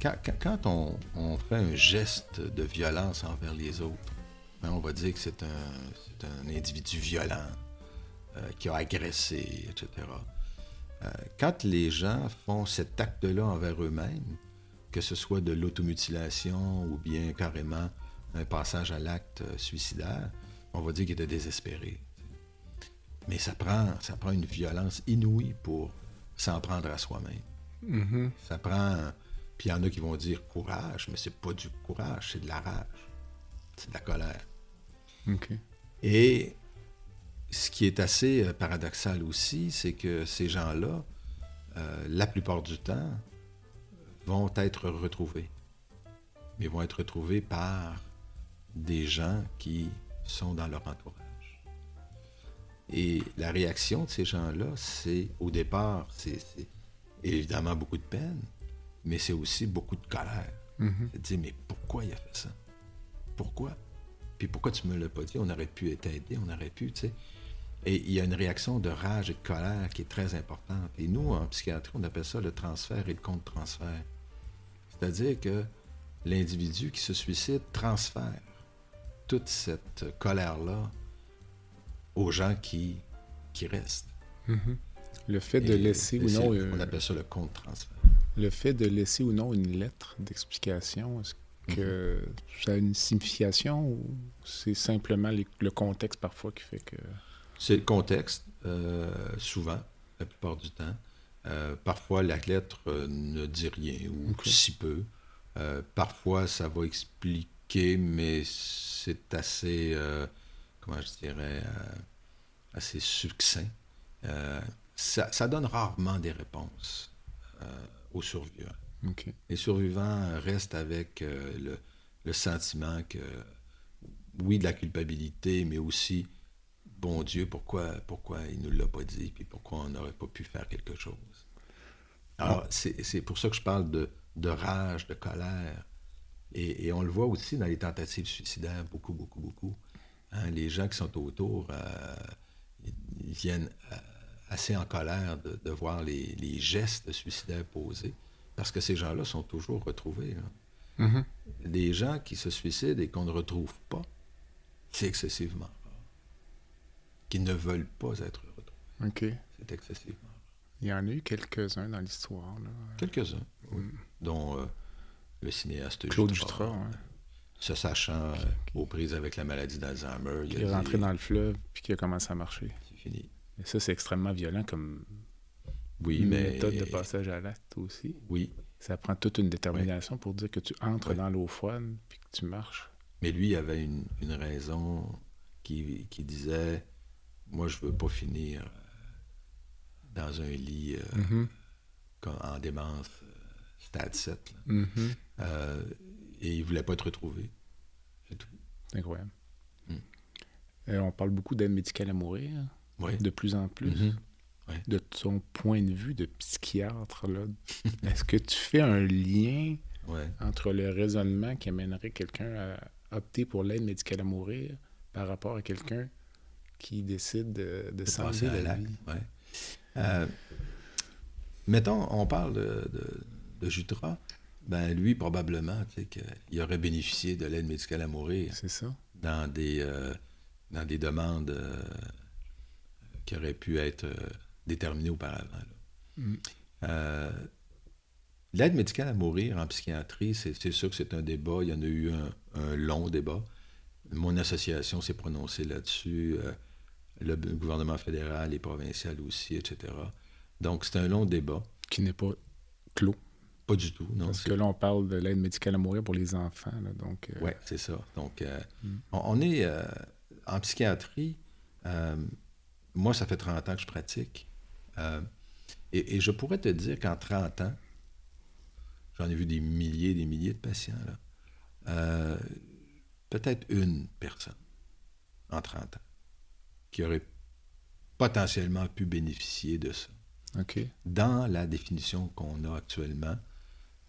Speaker 2: Quand, on, fait un geste de violence envers les autres, ben, on va dire que c'est un, un, individu violent euh, qui a agressé, etc. Euh, quand les gens font cet acte-là envers eux-mêmes, que ce soit de l'automutilation ou bien carrément un passage à l'acte euh, suicidaire, on va dire qu'il était désespéré. Mais ça prend, ça prend une violence inouïe pour s'en prendre à soi-même.
Speaker 1: Mm-hmm.
Speaker 2: Ça prend. Puis il y en a qui vont dire courage, mais c'est pas du courage, c'est de la rage. C'est de la colère. Et ce qui est assez euh, paradoxal aussi, c'est que ces gens-là, euh, la plupart du temps, vont être retrouvés. Mais vont être retrouvés par des gens qui sont dans leur entourage. Et la réaction de ces gens-là, c'est, au départ, c'est évidemment beaucoup de peine, mais c'est aussi beaucoup de colère. Mm-hmm. dire, mais pourquoi il a fait ça? Pourquoi? Puis pourquoi tu me l'as pas dit? On aurait pu t'aider, on aurait pu, tu sais. Et il y a une réaction de rage et de colère qui est très importante. Et nous, en psychiatrie, on appelle ça le transfert et le contre-transfert. C'est-à-dire que l'individu qui se suicide transfère toute cette colère-là aux gens qui, qui restent.
Speaker 1: Mm-hmm. Le fait de laisser ou non...
Speaker 2: Euh, on appelle ça le contre-transfert.
Speaker 1: Le fait de laisser ou non une lettre d'explication, est-ce que mm-hmm. ça a une signification ou c'est simplement le contexte parfois qui fait que...
Speaker 2: C'est le contexte, euh, souvent, la plupart du temps. Euh, parfois, la lettre euh, ne dit rien ou si peu. parfois, ça va expliquer, mais c'est assez, comment je dirais, assez succinct. Ça, donne rarement des réponses aux survivants. Les survivants restent avec le, le, sentiment que, oui, de la culpabilité, mais aussi bon Dieu, pourquoi, pourquoi il ne nous l'a pas dit, puis pourquoi on n'aurait pas pu faire quelque chose? Alors, c'est pour ça que je parle de, de rage, de colère. Et, on le voit aussi dans les tentatives suicidaires, beaucoup, beaucoup, beaucoup. Hein, les gens qui sont autour, euh, ils viennent euh, assez en colère de, voir les, gestes suicidaires posés, parce que ces gens-là sont toujours retrouvés. Mm-hmm. Des gens qui se suicident et qu'on ne retrouve pas, c'est excessivement qui ne veulent pas être retrouvés.
Speaker 1: OK.
Speaker 2: C'est excessivement.
Speaker 1: Il y en a eu quelques-uns dans l'histoire.
Speaker 2: Quelques-uns, oui. Mm. Dont euh, le cinéaste
Speaker 1: Claude Jutras,
Speaker 2: se sachant euh, aux prises avec la maladie d'Alzheimer.
Speaker 1: Il, est rentré dans le fleuve puis qui a commencé à marcher.
Speaker 2: C'est fini.
Speaker 1: Et ça, c'est extrêmement violent comme
Speaker 2: oui, mais...
Speaker 1: méthode de passage à l'acte aussi.
Speaker 2: Oui.
Speaker 1: Ça prend toute une détermination pour dire que tu entres dans l'eau froide puis que tu marches.
Speaker 2: Mais lui, il avait une, une raison qui, qui disait moi, je veux pas finir euh, dans un lit euh, mm-hmm. en démence euh, stade 7. Mm-hmm. et il voulait pas être retrouvé. C'est tout.
Speaker 1: Incroyable. Mm. on parle beaucoup d'aide médicale à mourir. De plus en plus. Mm-hmm. De ton point de vue de psychiatre, est-ce que tu fais un lien entre le raisonnement qui amènerait quelqu'un à opter pour l'aide médicale à mourir par rapport à quelqu'un qui décide de, de, de la vie.
Speaker 2: Euh, mettons, on parle de, de, Jutra. Ben, lui, probablement, qu'il aurait bénéficié de l'aide médicale à mourir.
Speaker 1: C'est ça.
Speaker 2: Dans des, euh, dans des demandes euh, qui auraient pu être déterminées auparavant. Mm. L'aide médicale à mourir en psychiatrie, c'est sûr que c'est un débat. Il y en a eu un, un long débat. Mon association s'est prononcée là-dessus le gouvernement fédéral et provincial aussi, etc. Donc, c'est un long débat.
Speaker 1: Qui n'est pas clos.
Speaker 2: Pas du tout, non.
Speaker 1: Parce que là, on parle de l'aide médicale à mourir pour les enfants. donc,
Speaker 2: euh, Oui, c'est ça. Donc, euh, hmm. on, est euh, en psychiatrie. moi, ça fait 30 ans que je pratique. Et, et, je pourrais te dire qu'en 30 ans, j'en ai vu des milliers des milliers de patients. Là. Peut-être une personne en 30 ans qui aurait potentiellement pu bénéficier de ça. Dans la définition qu'on a actuellement,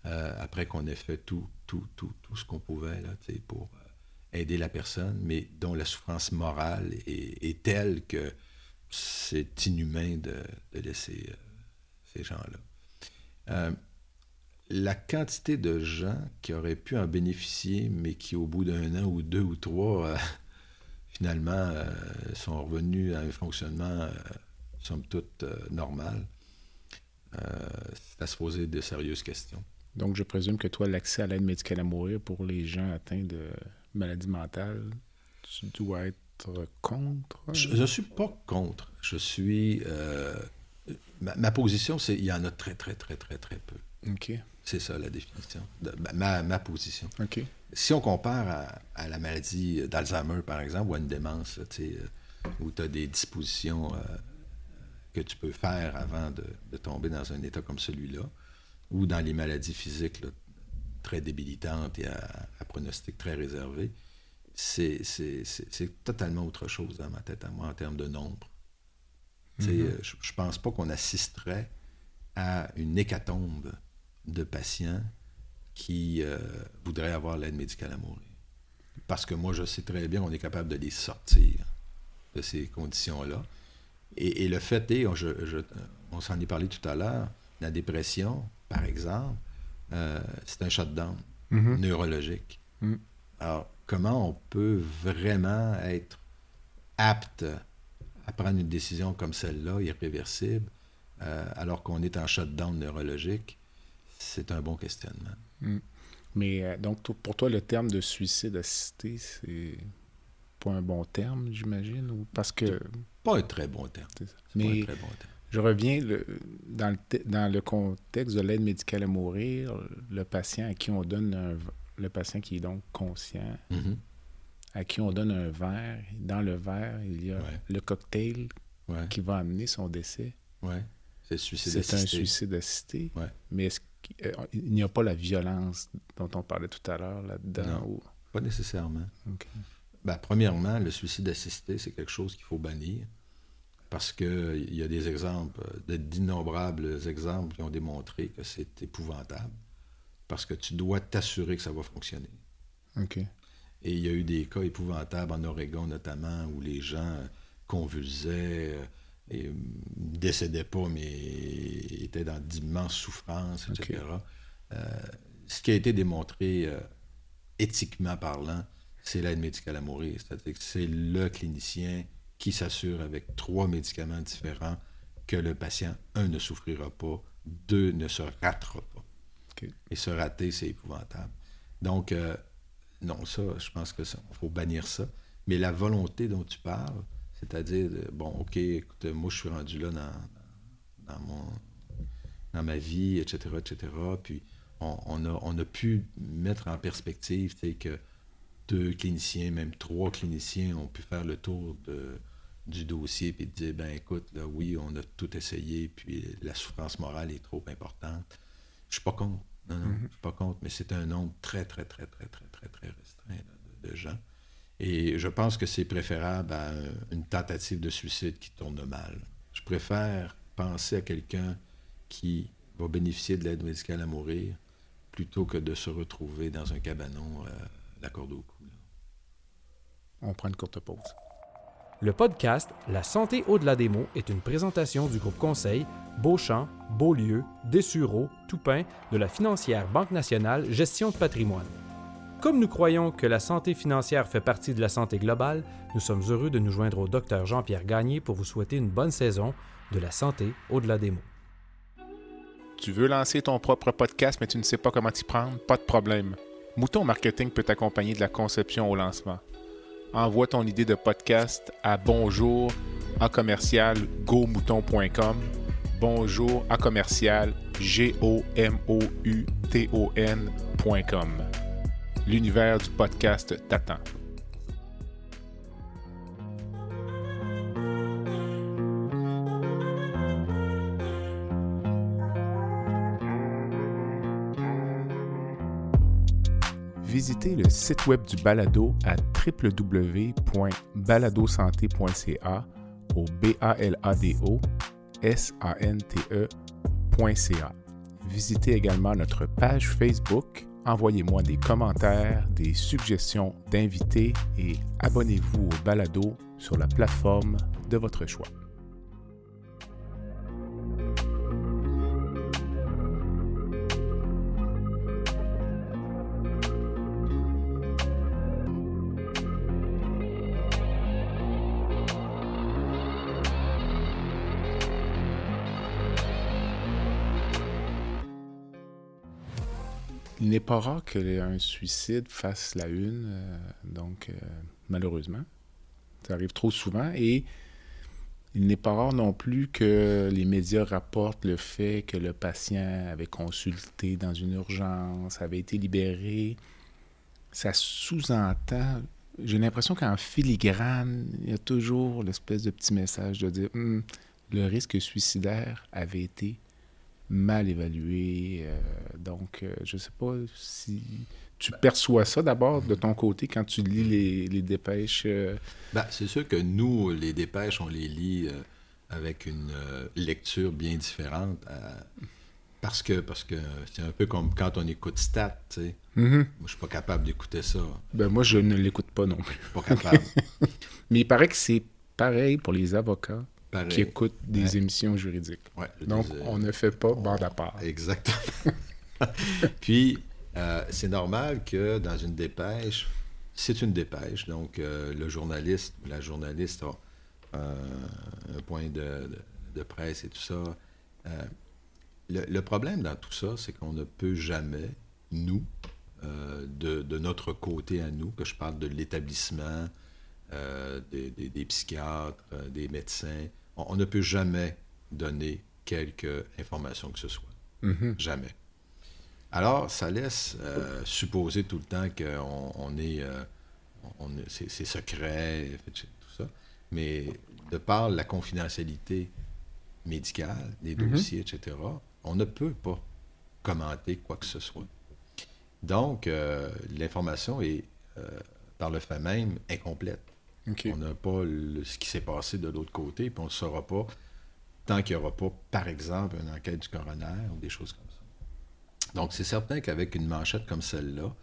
Speaker 2: euh, après qu'on ait fait tout, tout, tout, tout ce qu'on pouvait là, pour euh, aider la personne, mais dont la souffrance morale est, telle que c'est inhumain de, laisser euh, ces gens-là. la quantité de gens qui auraient pu en bénéficier, mais qui au bout d'un an ou deux ou trois finalement, euh, sont revenus à un fonctionnement, euh, somme toute, euh, normal. c'est à se poser de sérieuses questions.
Speaker 1: Donc, je présume que toi, l'accès à l'aide médicale à mourir pour les gens atteints de maladies mentales, tu dois être contre?
Speaker 2: Je ne suis pas contre. Je suis... ma, position, c'est il y en a très, très, très, très, très peu.
Speaker 1: OK.
Speaker 2: C'est ça la définition. De, ma, ma, position.
Speaker 1: OK
Speaker 2: si on compare à, la maladie d'Alzheimer, par exemple, ou à une démence, euh, où tu as des dispositions euh, que tu peux faire avant de, tomber dans un état comme celui-là, ou dans les maladies physiques très débilitantes et à, pronostic très réservé, c'est totalement autre chose dans ma tête à moi en termes de nombre. Mm-hmm. Je ne pense pas qu'on assisterait à une hécatombe de patients qui euh, voudraient avoir l'aide médicale à mourir. Parce que moi, je sais très bien qu'on est capable de les sortir de ces conditions-là. Et, le fait est, on, on s'en est parlé tout à l'heure, la dépression, par exemple, euh, c'est un shutdown mm-hmm. neurologique. Mm. Alors, comment on peut vraiment être apte à prendre une décision comme celle-là, irréversible, euh, alors qu'on est en shutdown neurologique, c'est un bon questionnement.
Speaker 1: Mm. Mais euh, donc, pour toi, le terme de suicide assisté, c'est pas un bon terme, j'imagine, ou parce que...
Speaker 2: Pas un très bon terme.
Speaker 1: Mais je reviens dans, le, dans le contexte de l'aide médicale à mourir, le patient à qui on donne un... Le patient qui est donc conscient, mm-hmm. à qui on donne un verre. Dans le verre, il y a le cocktail qui va amener son décès.
Speaker 2: Ouais.
Speaker 1: C'est un suicide assisté. Mais est-ce euh, n'y a pas la violence dont on parlait tout à l'heure là-dedans? Ou...
Speaker 2: Pas nécessairement. Ben, premièrement, le suicide assisté, c'est quelque chose qu'il faut bannir parce qu'il y a des exemples, d'innombrables exemples qui ont démontré que c'est épouvantable parce que tu dois t'assurer que ça va fonctionner. Et il y a eu des cas épouvantables en Oregon notamment où les gens convulsaient, euh, et ne décédait pas, mais était dans d'immenses souffrances, etc. Euh, ce qui a été démontré euh, éthiquement parlant, c'est l'aide médicale à mourir. C'est-à-dire que c'est le clinicien qui s'assure avec trois médicaments différents que le patient, un, ne souffrira pas, deux, ne se ratera pas. Et se rater, c'est épouvantable. Donc, euh, non, ça, je pense qu'il faut bannir ça. Mais la volonté dont tu parles, c'est-à-dire, bon, OK, écoute, moi, je suis rendu là dans, mon, dans ma vie, etc., etc. Puis, on, a, on a pu mettre en perspective, tu sais, que deux cliniciens, même trois cliniciens ont pu faire le tour de, du dossier puis dire, ben écoute, là, oui, on a tout essayé, puis la souffrance morale est trop importante. Je suis pas contre. Non, non, mm-hmm. je suis pas contre, mais c'est un nombre très, très, très, très, très, très, très restreint de gens. Et je pense que c'est préférable à une tentative de suicide qui tourne mal. Je préfère penser à quelqu'un qui va bénéficier de l'aide médicale à mourir plutôt que de se retrouver dans un cabanon euh, la corde au cou.
Speaker 1: On prend une courte pause.
Speaker 3: Le podcast La santé au-delà des mots est une présentation du groupe conseil Beauchamp, Beaulieu, Dessureau, Toupin de la financière Banque nationale Gestion de patrimoine. Comme nous croyons que la santé financière fait partie de la santé globale, nous sommes heureux de nous joindre au docteur Jean-Pierre Gagné pour vous souhaiter une bonne saison de la santé au-delà des mots.
Speaker 1: Tu veux lancer ton propre podcast mais tu ne sais pas comment t'y prendre? Pas de problème. Mouton Marketing peut t'accompagner de la conception au lancement. Envoie ton idée de podcast à bonjour à commercial gomouton.com bonjour à commercial g o m o u t o l'univers du podcast t'attend. Visitez le site web du balado à www.baladosanté.ca au b a l a d o s a n t e.ca. Visitez également notre page Facebook Envoyez-moi des commentaires, des suggestions d'invités et abonnez-vous au balado sur la plateforme de votre choix. Il n'est pas rare qu'un suicide fasse la une, euh, donc euh, malheureusement. Ça arrive trop souvent et il n'est pas rare non plus que les médias rapportent le fait que le patient avait consulté dans une urgence, avait été libéré. Ça sous-entend, j'ai l'impression qu'en filigrane, il y a toujours l'espèce de petit message de dire hum, le risque suicidaire avait été mal évalué. Euh, donc, euh, je ne sais pas si tu perçois ça d'abord de ton côté quand tu lis les, dépêches. Euh?
Speaker 2: Ben, c'est sûr que nous, les dépêches, on les lit avec une lecture bien différente. parce que parce que c'est un peu comme quand on écoute Stat, tu sais. Mm-hmm. Moi, je suis pas capable d'écouter ça.
Speaker 1: Ben moi, je ne l'écoute pas non plus.
Speaker 2: Pas capable.
Speaker 1: Mais il paraît que c'est pareil pour les avocats qui écoutent des émissions juridiques. Donc, on ne fait pas bande à part.
Speaker 2: Exactement. Puis, euh, c'est normal que dans une dépêche, c'est une dépêche, donc euh, le journaliste la journaliste a un point de, presse et tout ça. Euh, le, problème dans tout ça, c'est qu'on ne peut jamais, nous, de, de, notre côté à nous, que je parle de l'établissement, des, psychiatres, des médecins, on, ne peut jamais donner quelque information que ce soit. Mm-hmm. Jamais. Alors, ça laisse euh, supposer tout le temps qu'on on est, euh, c'est secret, tout ça. Mais de par la confidentialité médicale, des mm-hmm. dossiers, etc., on ne peut pas commenter quoi que ce soit. Donc, euh, l'information est, par le fait même, incomplète. On n'a pas ce qui s'est passé de l'autre côté, puis on ne saura pas tant qu'il n'y aura pas, par exemple, une enquête du coroner ou des choses comme ça. Donc, c'est certain qu'avec une manchette comme celle-là,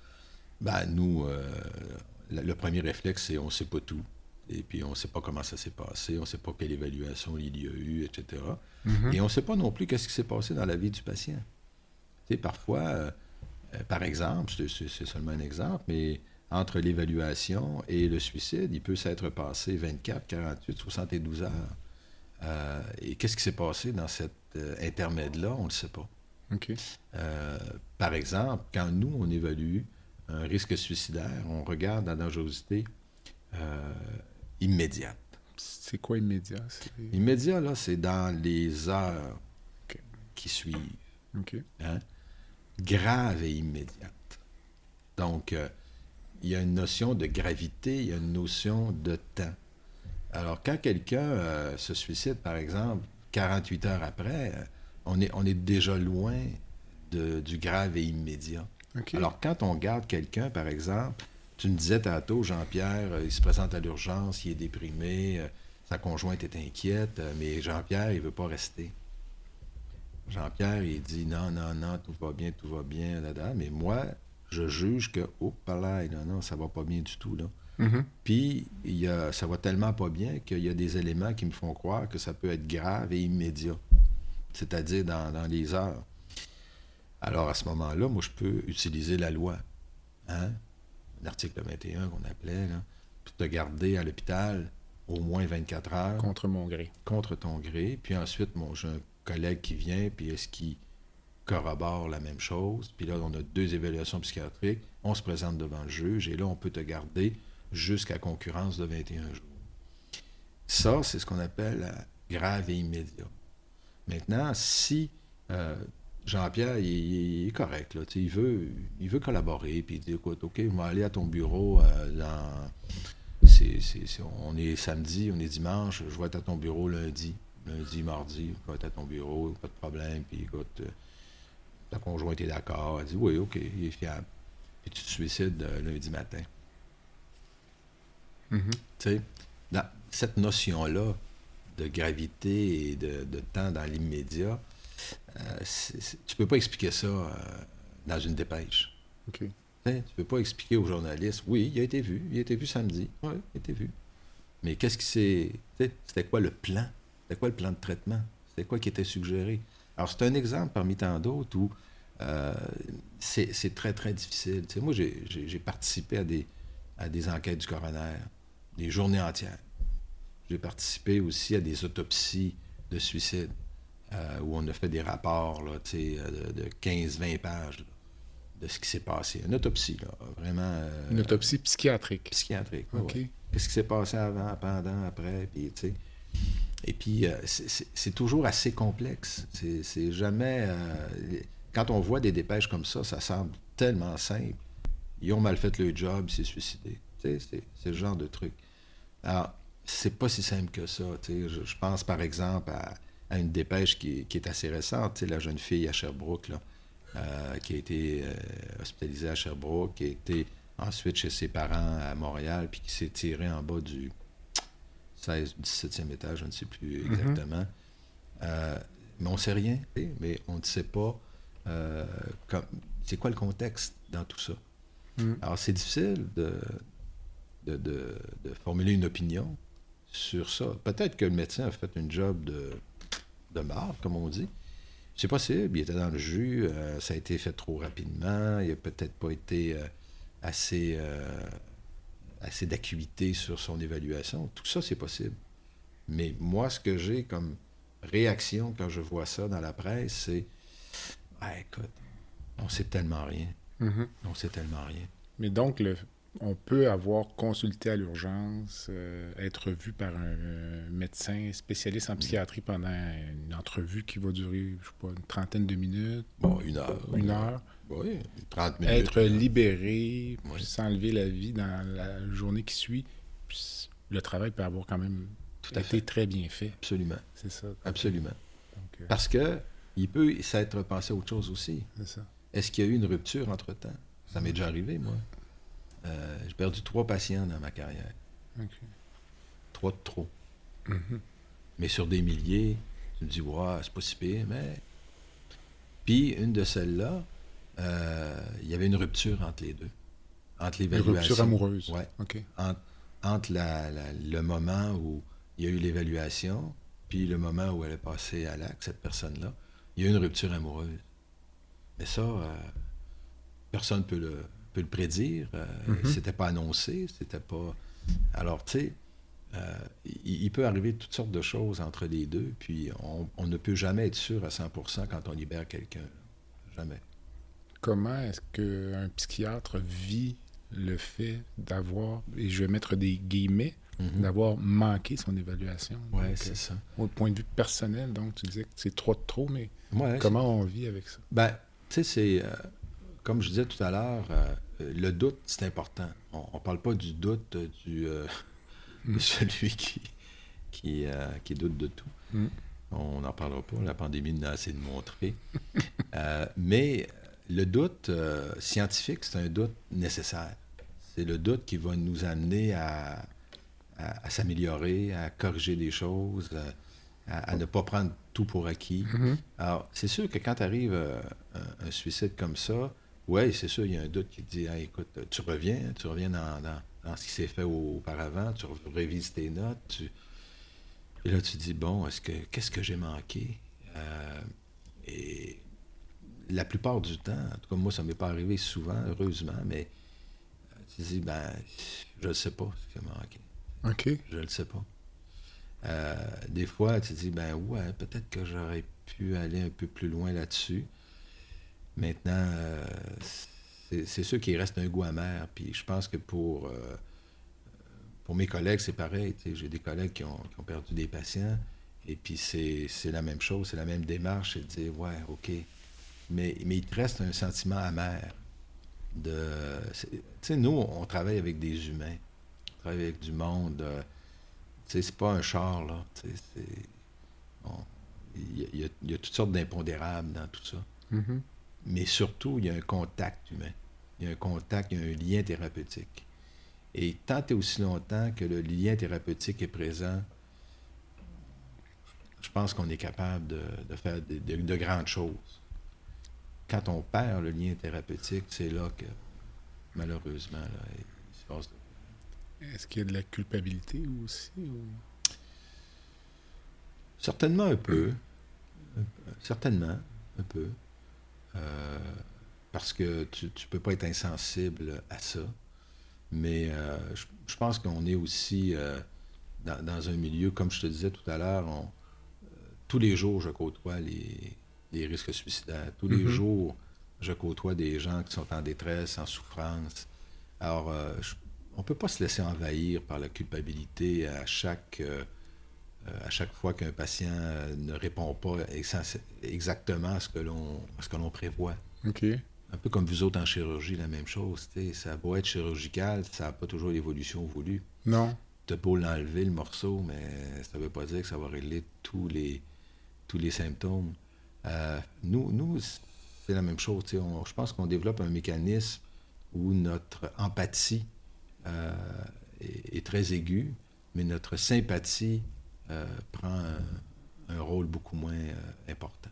Speaker 2: ben, nous, euh, le premier réflexe, c'est on ne sait pas tout. Et puis, on ne sait pas comment ça s'est passé, on ne sait pas quelle évaluation il y a eu, etc. Mm-hmm. Et on ne sait pas non plus qu'est-ce qui s'est passé dans la vie du patient. Tu sais, parfois, euh, euh, par exemple, c'est seulement un exemple, mais entre l'évaluation et le suicide, il peut s'être passé 24, 48, 72 heures. Euh, et qu'est-ce qui s'est passé dans cet euh, intermède-là? On ne le sait pas. Euh, par exemple, quand nous, on évalue un risque suicidaire, on regarde la dangerosité immédiate.
Speaker 1: C'est quoi immédiat?
Speaker 2: Immédiat, là, c'est dans les heures qui suivent. Hein? Grave et immédiate. Donc, il y a une notion de gravité, il y a une notion de temps. Alors, quand quelqu'un euh, se suicide, par exemple, 48 heures après, euh, on, est, on est déjà loin de, du grave et immédiat. Alors, quand on garde quelqu'un, par exemple, tu me disais tantôt, Jean-Pierre, euh, il se présente à l'urgence, il est déprimé, sa conjointe est inquiète, mais Jean-Pierre, il ne veut pas rester. Jean-Pierre, il dit non, non, non, tout va bien, tout va bien, là, là. mais moi, je juge que, oh, là, non, non, ça va pas bien du tout, là. Mm-hmm. Puis, il y a, ça va tellement pas bien qu'il y a des éléments qui me font croire que ça peut être grave et immédiat, c'est-à-dire dans, les heures. Alors, à ce moment-là, moi, je peux utiliser la loi, hein? l'article 21 qu'on appelait, là, pour te garder à l'hôpital au moins 24 heures.
Speaker 1: Contre mon gré.
Speaker 2: Contre ton gré. Puis ensuite, mon, j'ai un collègue qui vient, puis est-ce qu'il corrobore la même chose. Puis là, on a deux évaluations psychiatriques. On se présente devant le juge et là, on peut te garder jusqu'à concurrence de 21 jours. Ça, c'est ce qu'on appelle grave et immédiat. Maintenant, si euh, Jean-Pierre, il, est correct, là, il, veut, il veut collaborer, puis il dit, écoute, OK, je vais aller à ton bureau euh, dans... on est samedi, on est dimanche, je vais être à ton bureau lundi. Lundi, mardi, je vais être à ton bureau, pas de problème, puis écoute, euh, ta conjointe est d'accord. Elle dit oui, OK, il est fiable. Et tu te suicides euh, lundi matin. Mm-hmm. Tu sais, cette notion-là de gravité et de, temps dans l'immédiat, euh, tu peux pas expliquer ça euh, dans une dépêche. OK. Tu ne peux pas expliquer aux journalistes, oui, il a été vu, il a été vu samedi. Oui, il a été vu. Mais qu'est-ce qui s'est. C'était quoi le plan? C'était quoi le plan de traitement? C'était quoi qui était suggéré? Alors, c'est un exemple parmi tant d'autres où euh, c'est très, très difficile. moi, j'ai participé à des, à des enquêtes du coroner, des journées entières. J'ai participé aussi à des autopsies de suicide, euh, où on a fait des rapports là, de, de 15-20 pages de ce qui s'est passé. Une autopsie, là, vraiment. Euh,
Speaker 1: Une autopsie psychiatrique.
Speaker 2: Psychiatrique, OK. Qu'est-ce qui s'est passé avant, pendant, après, puis, tu sais. Et puis, euh, c'est toujours assez complexe. C'est jamais. Euh, quand on voit des dépêches comme ça, ça semble tellement simple. Ils ont mal fait le job, ils s'est suicidé. C'est le genre de truc. Alors, c'est pas si simple que ça. Je, je, pense par exemple à, une dépêche qui, est assez récente. La jeune fille à Sherbrooke, là, euh, qui a été hospitalisée à Sherbrooke, qui a été ensuite chez ses parents à Montréal, puis qui s'est tirée en bas du, 16, 17e étage, je ne sais plus mhm. exactement. Euh, mais on ne sait rien, mais on ne sait pas euh, c'est quoi le contexte dans tout ça? Mhm. Alors, c'est difficile de de, formuler une opinion sur ça. Peut-être que le médecin a fait un job de, de marre, comme on dit. C'est possible, il était dans le jus, euh, ça a été fait trop rapidement, il n'a peut-être pas été assez, assez d'acuité sur son évaluation. Tout ça, c'est possible. Mais moi, ce que j'ai comme réaction quand je vois ça dans la presse, c'est ah, écoute, on sait tellement rien. Mm-hmm. On sait tellement rien.
Speaker 1: Mais donc, le, on peut avoir consulté à l'urgence, euh, être vu par un médecin spécialiste en psychiatrie pendant une entrevue qui va durer, je sais pas, une trentaine de minutes.
Speaker 2: Bon, une heure.
Speaker 1: Une heure.
Speaker 2: Oui, 30 minutes.
Speaker 1: Être libéré, puis s'enlever la vie dans la journée qui suit. Puis le travail peut avoir quand même Tout à été fait. très bien fait.
Speaker 2: Absolument.
Speaker 1: C'est ça.
Speaker 2: Absolument. Euh, Parce que il peut s'être pensé à autre chose aussi.
Speaker 1: C'est ça.
Speaker 2: Est-ce qu'il y a eu une rupture entre-temps? Ça m'est déjà arrivé, moi. Euh, j'ai perdu trois patients dans ma carrière. Trois de trop. Mm-hmm. Mais sur des milliers, tu me dis, ouais, c'est pas si pire, mais. Puis, une de celles-là, euh, il y avait une rupture entre les deux. Entre l'évaluation. Une
Speaker 1: rupture amoureuse.
Speaker 2: Oui. Entre, le moment où il y a eu l'évaluation, puis le moment où elle est passée à l'acte, cette personne-là, il y a eu une rupture amoureuse. Mais ça, euh, personne ne peut le, peut le prédire. Euh, mm-hmm. C'était pas annoncé, c'était pas. Alors, tu sais, euh, il, peut arriver toutes sortes de choses entre les deux, puis on, on ne peut jamais être sûr à 100% quand on libère quelqu'un. Jamais
Speaker 1: comment est-ce qu'un psychiatre vit le fait d'avoir, et je vais mettre des guillemets, mhm. d'avoir manqué son évaluation.
Speaker 2: Oui, c'est ça.
Speaker 1: Au point de vue personnel, donc tu disais que c'est trop de trop, mais comment on vit avec ça?
Speaker 2: Ben, tu sais, c'est, euh, comme je disais tout à l'heure, euh, le doute, c'est important. On ne parle pas du doute du, euh, de mm. celui qui, qui, qui, doute de tout. Mm. On n'en parlera pas, la pandémie nous a assez de montrer. mais le doute euh, scientifique, c'est un doute nécessaire. C'est le doute qui va nous amener à, s'améliorer, à corriger des choses, à, ne pas prendre tout pour acquis. Mm-hmm. Alors, c'est sûr que quand arrive euh, un, suicide comme ça, oui, c'est sûr, il y a un doute qui te dit écoute, tu reviens, tu reviens dans, ce qui s'est fait auparavant, tu révises tes notes. Et là, tu dis bon, est-ce que qu'est-ce que j'ai manqué? Euh, Et la plupart du temps, en tout cas, moi, ça ne m'est pas arrivé souvent, heureusement, mais euh, tu dis, ben, je ne sais pas ce qui m'a manqué.
Speaker 1: OK.
Speaker 2: Je ne le sais pas. Euh, des fois, tu dis, ben ouais, peut-être que j'aurais pu aller un peu plus loin là-dessus. Maintenant, euh, c'est sûr qu'il reste un goût amer. Puis je pense que pour, pour mes collègues, c'est pareil. J'ai des collègues qui ont, qui ont, perdu des patients. Et puis c'est la même chose, c'est la même démarche. C'est de dire, ouais, OK, mais, mais il te reste un sentiment amer. Tu sais, nous, on travaille avec des humains. On travaille avec du monde. Euh, tu sais, c'est pas un char, là. Il y, y, a toutes sortes d'impondérables dans tout ça.
Speaker 1: Mm-hmm.
Speaker 2: Mais surtout, il y a un contact humain. Il y a un contact, il y a un lien thérapeutique. Et tant et aussi longtemps que le lien thérapeutique est présent, je pense qu'on est capable de, faire de, grandes choses quand on perd le lien thérapeutique, c'est là que, malheureusement, il se passe.
Speaker 1: Est-ce qu'il y a de la culpabilité aussi?
Speaker 2: Certainement un peu. Certainement un peu. Euh, parce que tu ne peux pas être insensible à ça. Mais euh, je, pense qu'on est aussi euh, dans, un milieu, comme je te disais tout à l'heure, tous les jours, je côtoie les, des risques suicidaires. Tous les mhm. jours, je côtoie des gens qui sont en détresse, en souffrance. Alors, euh, on ne peut pas se laisser envahir par la culpabilité à chaque, euh, à chaque fois qu'un patient ne répond pas exactement à ce que l'on prévoit. Un peu comme vous autres en chirurgie, la même chose. Ça doit être chirurgical, ça n'a pas toujours l'évolution voulue.
Speaker 1: Non.
Speaker 2: Tu beau l'enlever, le morceau, mais ça ne veut pas dire que ça va régler tous les, tous les symptômes. Euh, nous, nous c'est la même chose. je pense qu'on développe un mécanisme où notre empathie euh, est, très aiguë. mais notre sympathie prend un, rôle beaucoup moins important.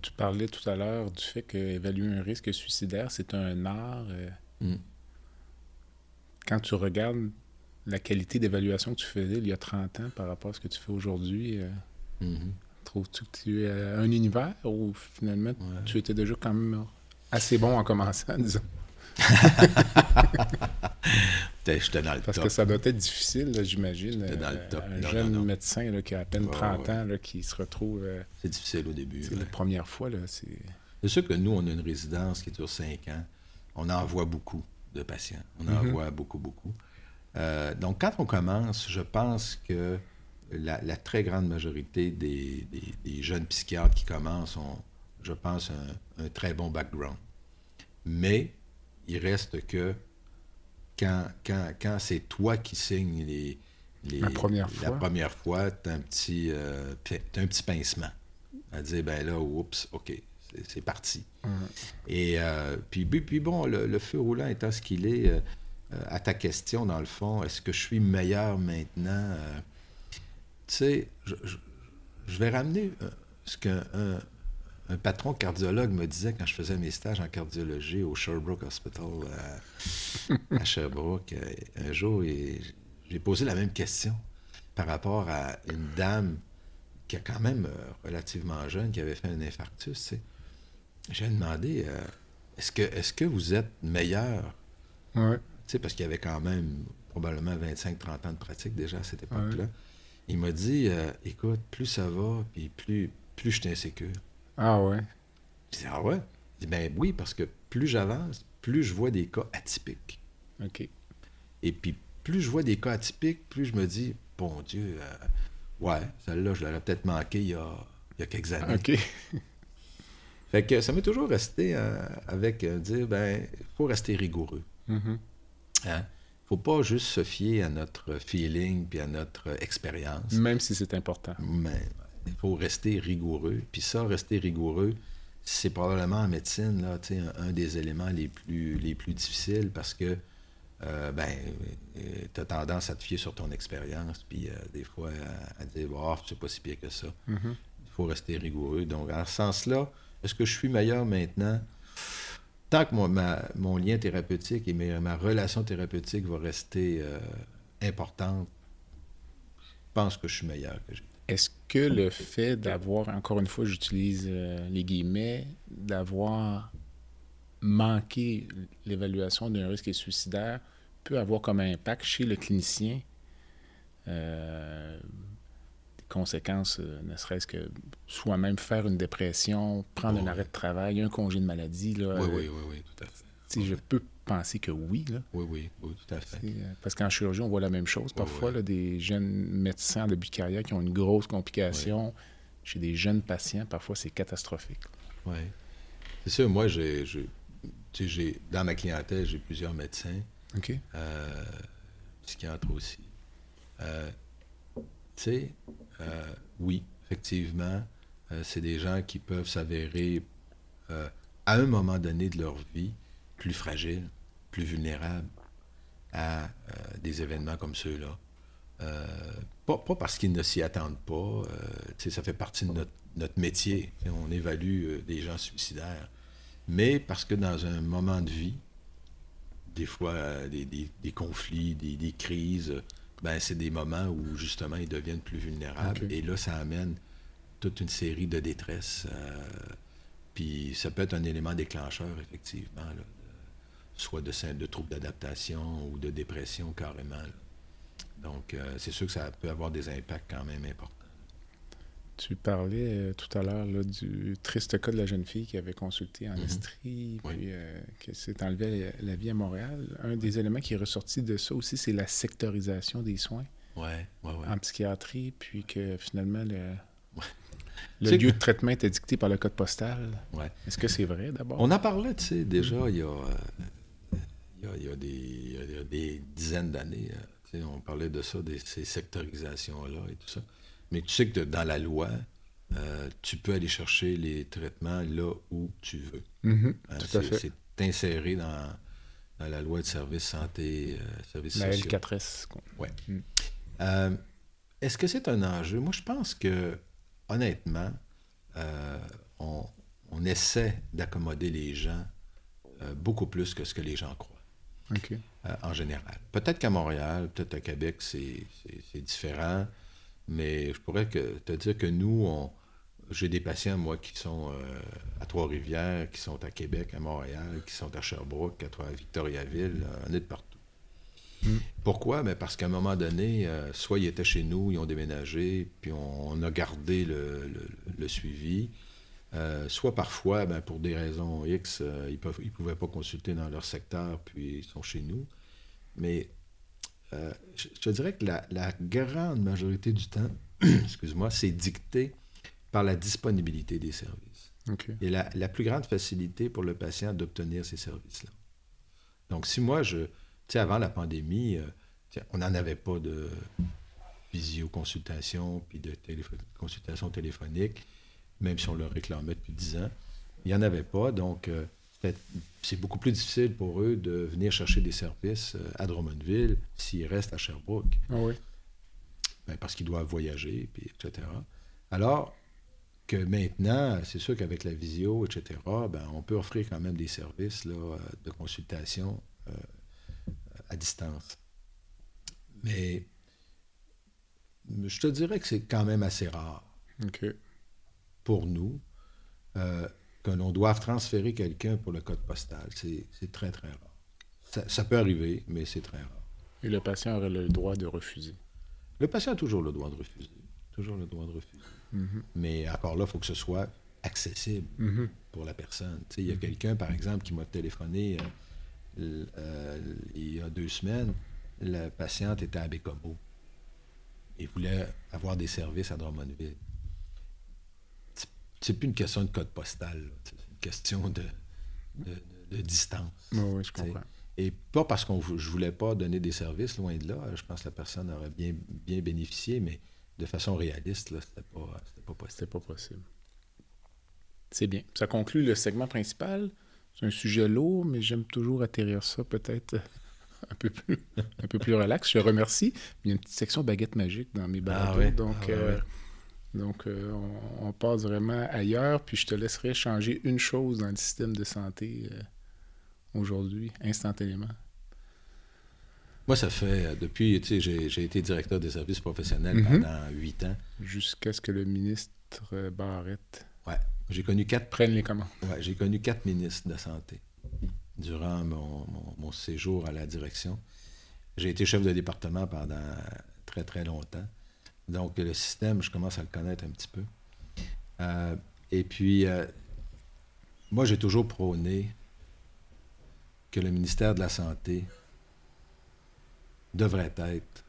Speaker 1: Tu parlais tout à l'heure du fait qu'évaluer un risque suicidaire, c'est un art. Mm. Quand tu regardes la qualité d'évaluation que tu faisais il y a 30 ans par rapport à ce que tu fais aujourd'hui, mm-hmm. Trouves-tu que tu es un univers ou finalement tu étais déjà quand même assez bon en commençant, disons?
Speaker 2: J'étais dans le
Speaker 1: Parce que ça doit être difficile, j'imagine. Dans le top. Un jeune médecin qui a à peine 30 ans qui se retrouve. Euh,
Speaker 2: c'est difficile au début.
Speaker 1: C'est la première fois. C'est
Speaker 2: c'est sûr que nous, on a une résidence qui dure 5 ans. On en voit beaucoup de patients. On en mm-hmm. voit beaucoup, beaucoup. Euh, donc, quand on commence, je pense que la, très grande majorité des, jeunes psychiatres qui commencent ont, je pense, un, un très bon background. Mais il reste que quand, quand, c'est toi qui signes les,
Speaker 1: la première fois,
Speaker 2: la première fois tu as, un petit, euh, un petit pincement. À dire, ben là, oups, OK, c'est parti. Et euh, puis, puis, bon, le, feu roulant étant ce qu'il est, euh, à ta question, dans le fond, est-ce que je suis meilleur maintenant? Tu sais, je, je, vais ramener ce qu'un un patron cardiologue me disait quand je faisais mes stages en cardiologie au Sherbrooke Hospital à, Sherbrooke, euh, un jour, j'ai posé la même question par rapport à une dame qui est quand même euh, relativement jeune, qui avait fait un infarctus. J'ai demandé euh, est-ce que, est que vous êtes meilleur?
Speaker 1: Ouais.
Speaker 2: Parce qu'il y avait quand même probablement 25-30 ans de pratique déjà à cette époque-là. Il m'a dit écoute, plus ça va, puis plus, plus je suis insécure.
Speaker 1: Ah ouais?
Speaker 2: Je dis, ah ouais? Je dis, ben oui, parce que plus j'avance, plus je vois des cas atypiques.
Speaker 1: OK.
Speaker 2: Et puis, plus je vois des cas atypiques, plus je me dis, bon Dieu, euh, ouais, celle-là, je l'aurais peut-être manqué il y, a, il y a quelques années.
Speaker 1: OK.
Speaker 2: fait que ça m'est toujours resté euh, avec euh, dire, ben, il faut rester rigoureux.
Speaker 1: Mm-hmm.
Speaker 2: Hein? Faut pas juste se fier à notre feeling puis à notre expérience.
Speaker 1: Même si c'est important.
Speaker 2: Mais il faut rester rigoureux. Puis ça, rester rigoureux, c'est probablement en médecine là, un, un des éléments les plus, les plus difficiles parce que euh, ben, euh, tu as tendance à te fier sur ton expérience, puis euh, des fois à, dire oh, c'est pas si pire que ça.
Speaker 1: Mm-hmm.
Speaker 2: Il faut rester rigoureux. Donc, en ce sens-là, est-ce que je suis meilleur maintenant? Tant que mon, mon lien thérapeutique et ma relation thérapeutique va rester importante, je pense que je suis meilleur que j'ai.
Speaker 1: Est-ce que le fait d'avoir, encore une fois, j'utilise euh, les guillemets, d'avoir manqué l'évaluation d'un risque suicidaire peut avoir comme impact chez le clinicien euh, conséquences, euh, ne serait-ce que soi-même faire une dépression, prendre un arrêt de travail, un congé de maladie. Là,
Speaker 2: oui, oui, oui, oui, tout à fait.
Speaker 1: Si je peux penser que oui. Là.
Speaker 2: Oui, oui, oui, tout à fait.
Speaker 1: Euh, parce qu'en chirurgie, on voit la même chose. Parfois, Là, des jeunes médecins en début de carrière qui ont une grosse complication. Chez des jeunes patients, parfois, c'est catastrophique.
Speaker 2: Oui. C'est sûr, moi, j'ai, j'ai, dans ma clientèle, j'ai plusieurs médecins.
Speaker 1: OK.
Speaker 2: Euh, psychiatres aussi. Euh, tu sais, euh, oui, effectivement, c'est des gens qui peuvent s'avérer à un moment donné de leur vie plus fragiles, plus vulnérables à euh, des événements comme ceux-là. Euh, pas, parce qu'ils ne s'y attendent pas, euh, ça fait partie de notre, métier. On évalue des gens suicidaires. Mais parce que dans un moment de vie, des fois, des, conflits, des, crises, ben, c'est des moments où justement ils deviennent plus vulnérables. Et là, ça amène toute une série de détresse. puis ça peut être un élément déclencheur, effectivement, soit de, de troubles d'adaptation ou de dépression carrément. Donc, euh, c'est sûr que ça peut avoir des impacts quand même importants.
Speaker 1: Tu parlais euh, tout à l'heure du triste cas de la jeune fille qui avait consulté en mm-hmm. Estrie, puis euh, qui s'est enlevé la, vie à Montréal. Un des éléments qui est ressorti de ça aussi, c'est la sectorisation des soins
Speaker 2: ouais,
Speaker 1: en psychiatrie, puis que finalement, le, le lieu de traitement était dicté par le code postal. Est-ce que c'est vrai d'abord?
Speaker 2: On en parlait, tu sais, déjà, il y a il y a, des, dizaines d'années. Euh, on parlait de ça, de ces sectorisations-là et tout ça. Mais tu sais que dans la loi, euh, tu peux aller chercher les traitements là où tu veux.
Speaker 1: Mm-hmm. Hein, tout à fait.
Speaker 2: C'est inséré dans, la loi de services santé, euh, services
Speaker 1: la L4S.
Speaker 2: Oui. Mm. Euh, est-ce que c'est un enjeu? Moi, je pense que, honnêtement, euh, on, essaie d'accommoder les gens beaucoup plus que ce que les gens croient. en général. Peut-être qu'à Montréal, peut-être à Québec, c'est différent, mais je pourrais te dire que nous, on, j'ai des patients, moi, qui sont à Trois-Rivières, qui sont à Québec, à Montréal, qui sont à Sherbrooke, à Victoriaville, on est de partout. Pourquoi? Ben parce qu'à un moment donné, euh, soit ils étaient chez nous, ils ont déménagé, puis on, a gardé le, suivi. Euh, soit parfois, ben, pour des raisons X, euh, ils ne ils pouvaient pas consulter dans leur secteur, puis ils sont chez nous. Mais je, te dirais que la, grande majorité du temps, excuse-moi, c'est dicté par la disponibilité des services. Et la, la, plus grande facilité pour le patient d'obtenir ces services-là. Donc, si moi, je, sais, avant la pandémie, euh, on n'en avait pas de visioconsultation puis de consultation téléphonique, même si on le réclamait depuis 10 ans. Il n'y en avait pas, donc euh, c'est beaucoup plus difficile pour eux de venir chercher des services euh, à Drummondville s'ils restent à Sherbrooke.
Speaker 1: Ah oui.
Speaker 2: Ben, parce qu'ils doivent voyager, puis, etc. Alors que maintenant, c'est sûr qu'avec la visio, etc., ben, on peut offrir quand même des services là, de consultation à distance. Mais je te dirais que c'est quand même assez rare pour nous euh, que l'on doive transférer quelqu'un pour le code postal. C'est très, très rare. Ça, peut arriver, mais c'est très rare.
Speaker 1: Et le patient aurait le droit de refuser?
Speaker 2: Le patient a toujours le droit de refuser. Toujours le droit de refuser. Mm-hmm. Mais encore là, il faut que ce soit accessible mm-hmm. pour la personne. Il y a mm-hmm. quelqu'un, par exemple, qui m'a téléphoné. Euh, euh, il y a deux semaines, la patiente était à Bécomo et voulait avoir des services à Drummondville. C'est plus une question de code postal, c'est une question de, de, distance.
Speaker 1: oui, je comprends.
Speaker 2: Et pas parce que je voulais pas donner des services, loin de là. Je pense que la personne aurait bien, bien bénéficié, mais de façon réaliste, ce n'était pas, pas possible.
Speaker 1: C'était pas possible. C'est bien. Ça conclut le segment principal. C'est un sujet lourd, mais j'aime toujours atterrir ça peut-être un peu plus un peu plus relax. Je te remercie. Il y a une petite section baguette magique dans mes ah balados, donc ah euh, donc euh, on, passe vraiment ailleurs. Puis je te laisserai changer une chose dans le système de santé euh, aujourd'hui, instantanément.
Speaker 2: Moi, ça fait depuis, tu sais, j'ai été directeur des services professionnels mm-hmm. pendant huit ans.
Speaker 1: Jusqu'à ce que le ministre Barrette
Speaker 2: Ouais. J'ai connu quatre.
Speaker 1: Prennent les commandes.
Speaker 2: Ouais, j'ai connu quatre ministres de santé durant mon, séjour à la direction. J'ai été chef de département pendant très, très longtemps. Donc, le système, je commence à le connaître un petit peu. Euh, et puis, euh, moi, j'ai toujours prôné que le ministère de la Santé devrait être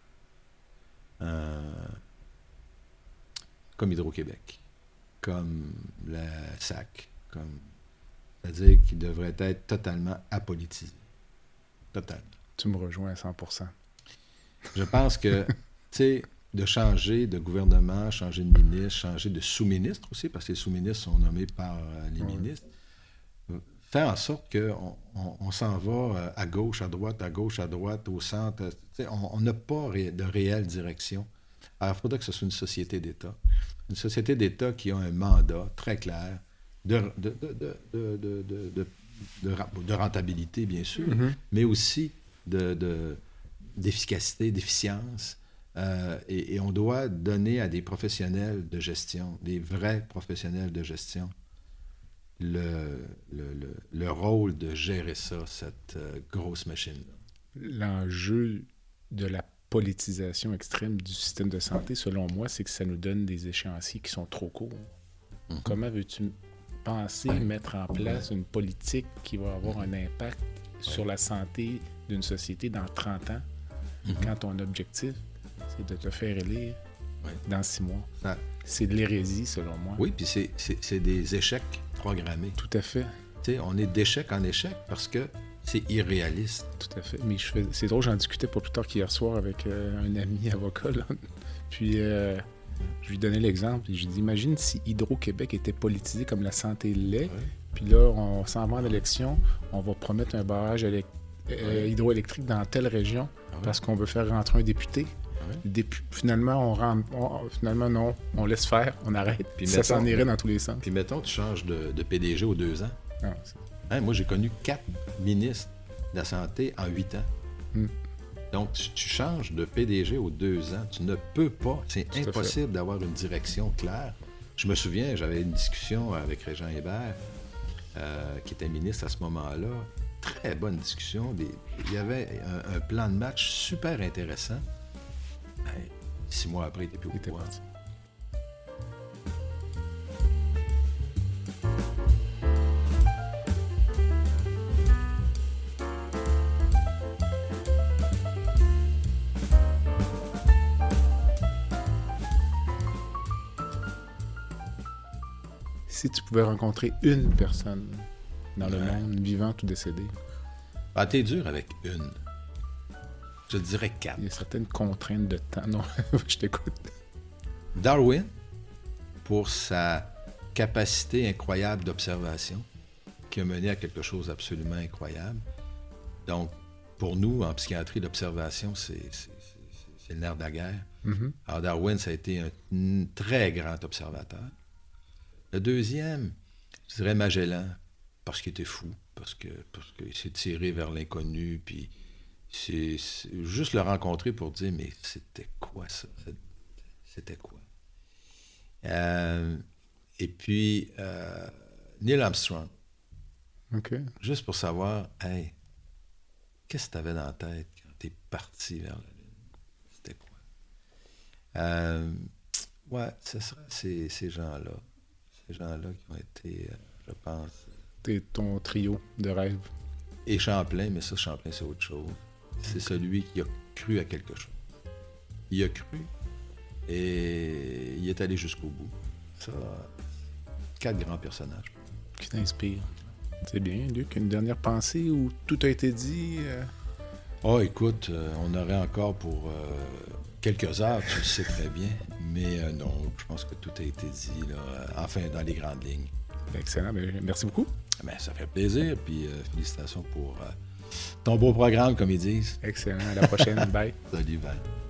Speaker 2: comme Hydro-Québec comme la SAC, comme c'est-à-dire qu'il devrait être totalement apolitisé. Totalement.
Speaker 1: Tu me rejoins à 100%
Speaker 2: Je pense que, tu sais, de changer de gouvernement, changer de ministre, changer de sous-ministre aussi, parce que les sous-ministres sont nommés par euh, les ministres, faire en sorte qu'on on, s'en va euh, à gauche, à droite, à gauche, à droite, au centre. On n'a pas de réelle direction. Alors, il faudrait que ce soit une société d'État une société d'État qui a un mandat très clair de, de, rentabilité, bien sûr, mm-hmm. mais aussi d'efficacité, d'efficience. Euh, et, on doit donner à des professionnels de gestion, des vrais professionnels de gestion, le, le, rôle de gérer ça, cette euh, grosse machine-là.
Speaker 1: L'enjeu de la politisation extrême du système de santé, selon moi, c'est que ça nous donne des échéanciers qui sont trop courts. Mhm. Comment veux-tu penser mettre en place une politique qui va avoir un impact sur la santé d'une société dans 30 ans, mhm. quand ton objectif, c'est de te faire élire dans six mois? C'est de l'hérésie, selon moi.
Speaker 2: Oui, puis c'est des échecs programmés.
Speaker 1: Tout à fait.
Speaker 2: on est d'échec en échec parce que c'est irréaliste.
Speaker 1: Tout à fait. Mais je fais... c'est drôle, j'en discutais pas plus tard qu'hier soir avec euh, un ami avocat. Puis euh, je lui donnais l'exemple. Je lui dis Imagine si Hydro-Québec était politisé comme la santé l'est. Puis là, on s'en va en élection, on va promettre un barrage euh, hydroélectrique dans telle région parce qu'on veut faire rentrer un député. Finalement, on, rend, finalement, non, on laisse faire, on arrête. Puis ça s'en irait dans tous les sens.
Speaker 2: Puis mettons, tu changes de, PDG aux deux ans. Ah, hein, moi, j'ai connu quatre ministres de la Santé en huit ans. Hmm. Donc, tu, changes de PDG aux deux ans. Tu ne peux pas, c'est impossible d'avoir une direction claire. Je me souviens, j'avais une discussion avec Régent Hébert, euh, qui était ministre à ce moment-là. Très bonne discussion. il y avait un, plan de match super intéressant. Six mois après, il était plus au pouvoir.
Speaker 1: si tu pouvais rencontrer une personne dans le monde, vivante ou décédée?
Speaker 2: Ah, t'es dur avec une. Je dirais quatre.
Speaker 1: Il y a certaines contraintes de temps. Non, je t'écoute.
Speaker 2: Darwin, pour sa capacité incroyable d'observation, qui a mené à quelque chose d'absolument incroyable. Donc, pour nous, en psychiatrie, l'observation, c'est le nerf de la guerre. Mm-hmm. Alors, Darwin, ça a été un très grand observateur. Le deuxième, je dirais Magellan, parce qu'il était fou, parce que parce qu'il s'est tiré vers l'inconnu, puis c'est juste le rencontrer pour dire mais c'était quoi ça? C'était quoi? Euh, Et puis euh, Neil Armstrong. Juste pour savoir, hey, qu'est-ce que tu avais dans la tête quand tu es parti vers la Lune? C'était quoi? Euh, Ouais, ce sera ces, ces gens-là ces gens-là qui ont été, je pense.
Speaker 1: T'es ton trio de rêve.
Speaker 2: Et Champlain, mais ça, Champlain, c'est autre chose. C'est celui qui a cru à quelque chose. Il a cru et il est allé jusqu'au bout. Ça, quatre grands personnages.
Speaker 1: Qui t'inspirent. C'est bien, Luc. Une dernière pensée où tout a été dit.
Speaker 2: Oh, écoute, euh, on aurait encore pour quelques heures, tu le sais très bien. Mais euh, non, je pense que tout a été dit, là, euh, enfin, dans les grandes lignes.
Speaker 1: Excellent. Ben, merci beaucoup.
Speaker 2: Ben, ça fait plaisir. Puis euh, félicitations pour ton beau programme, comme ils disent.
Speaker 1: Excellent. À la prochaine. bye.
Speaker 2: Salut, bye.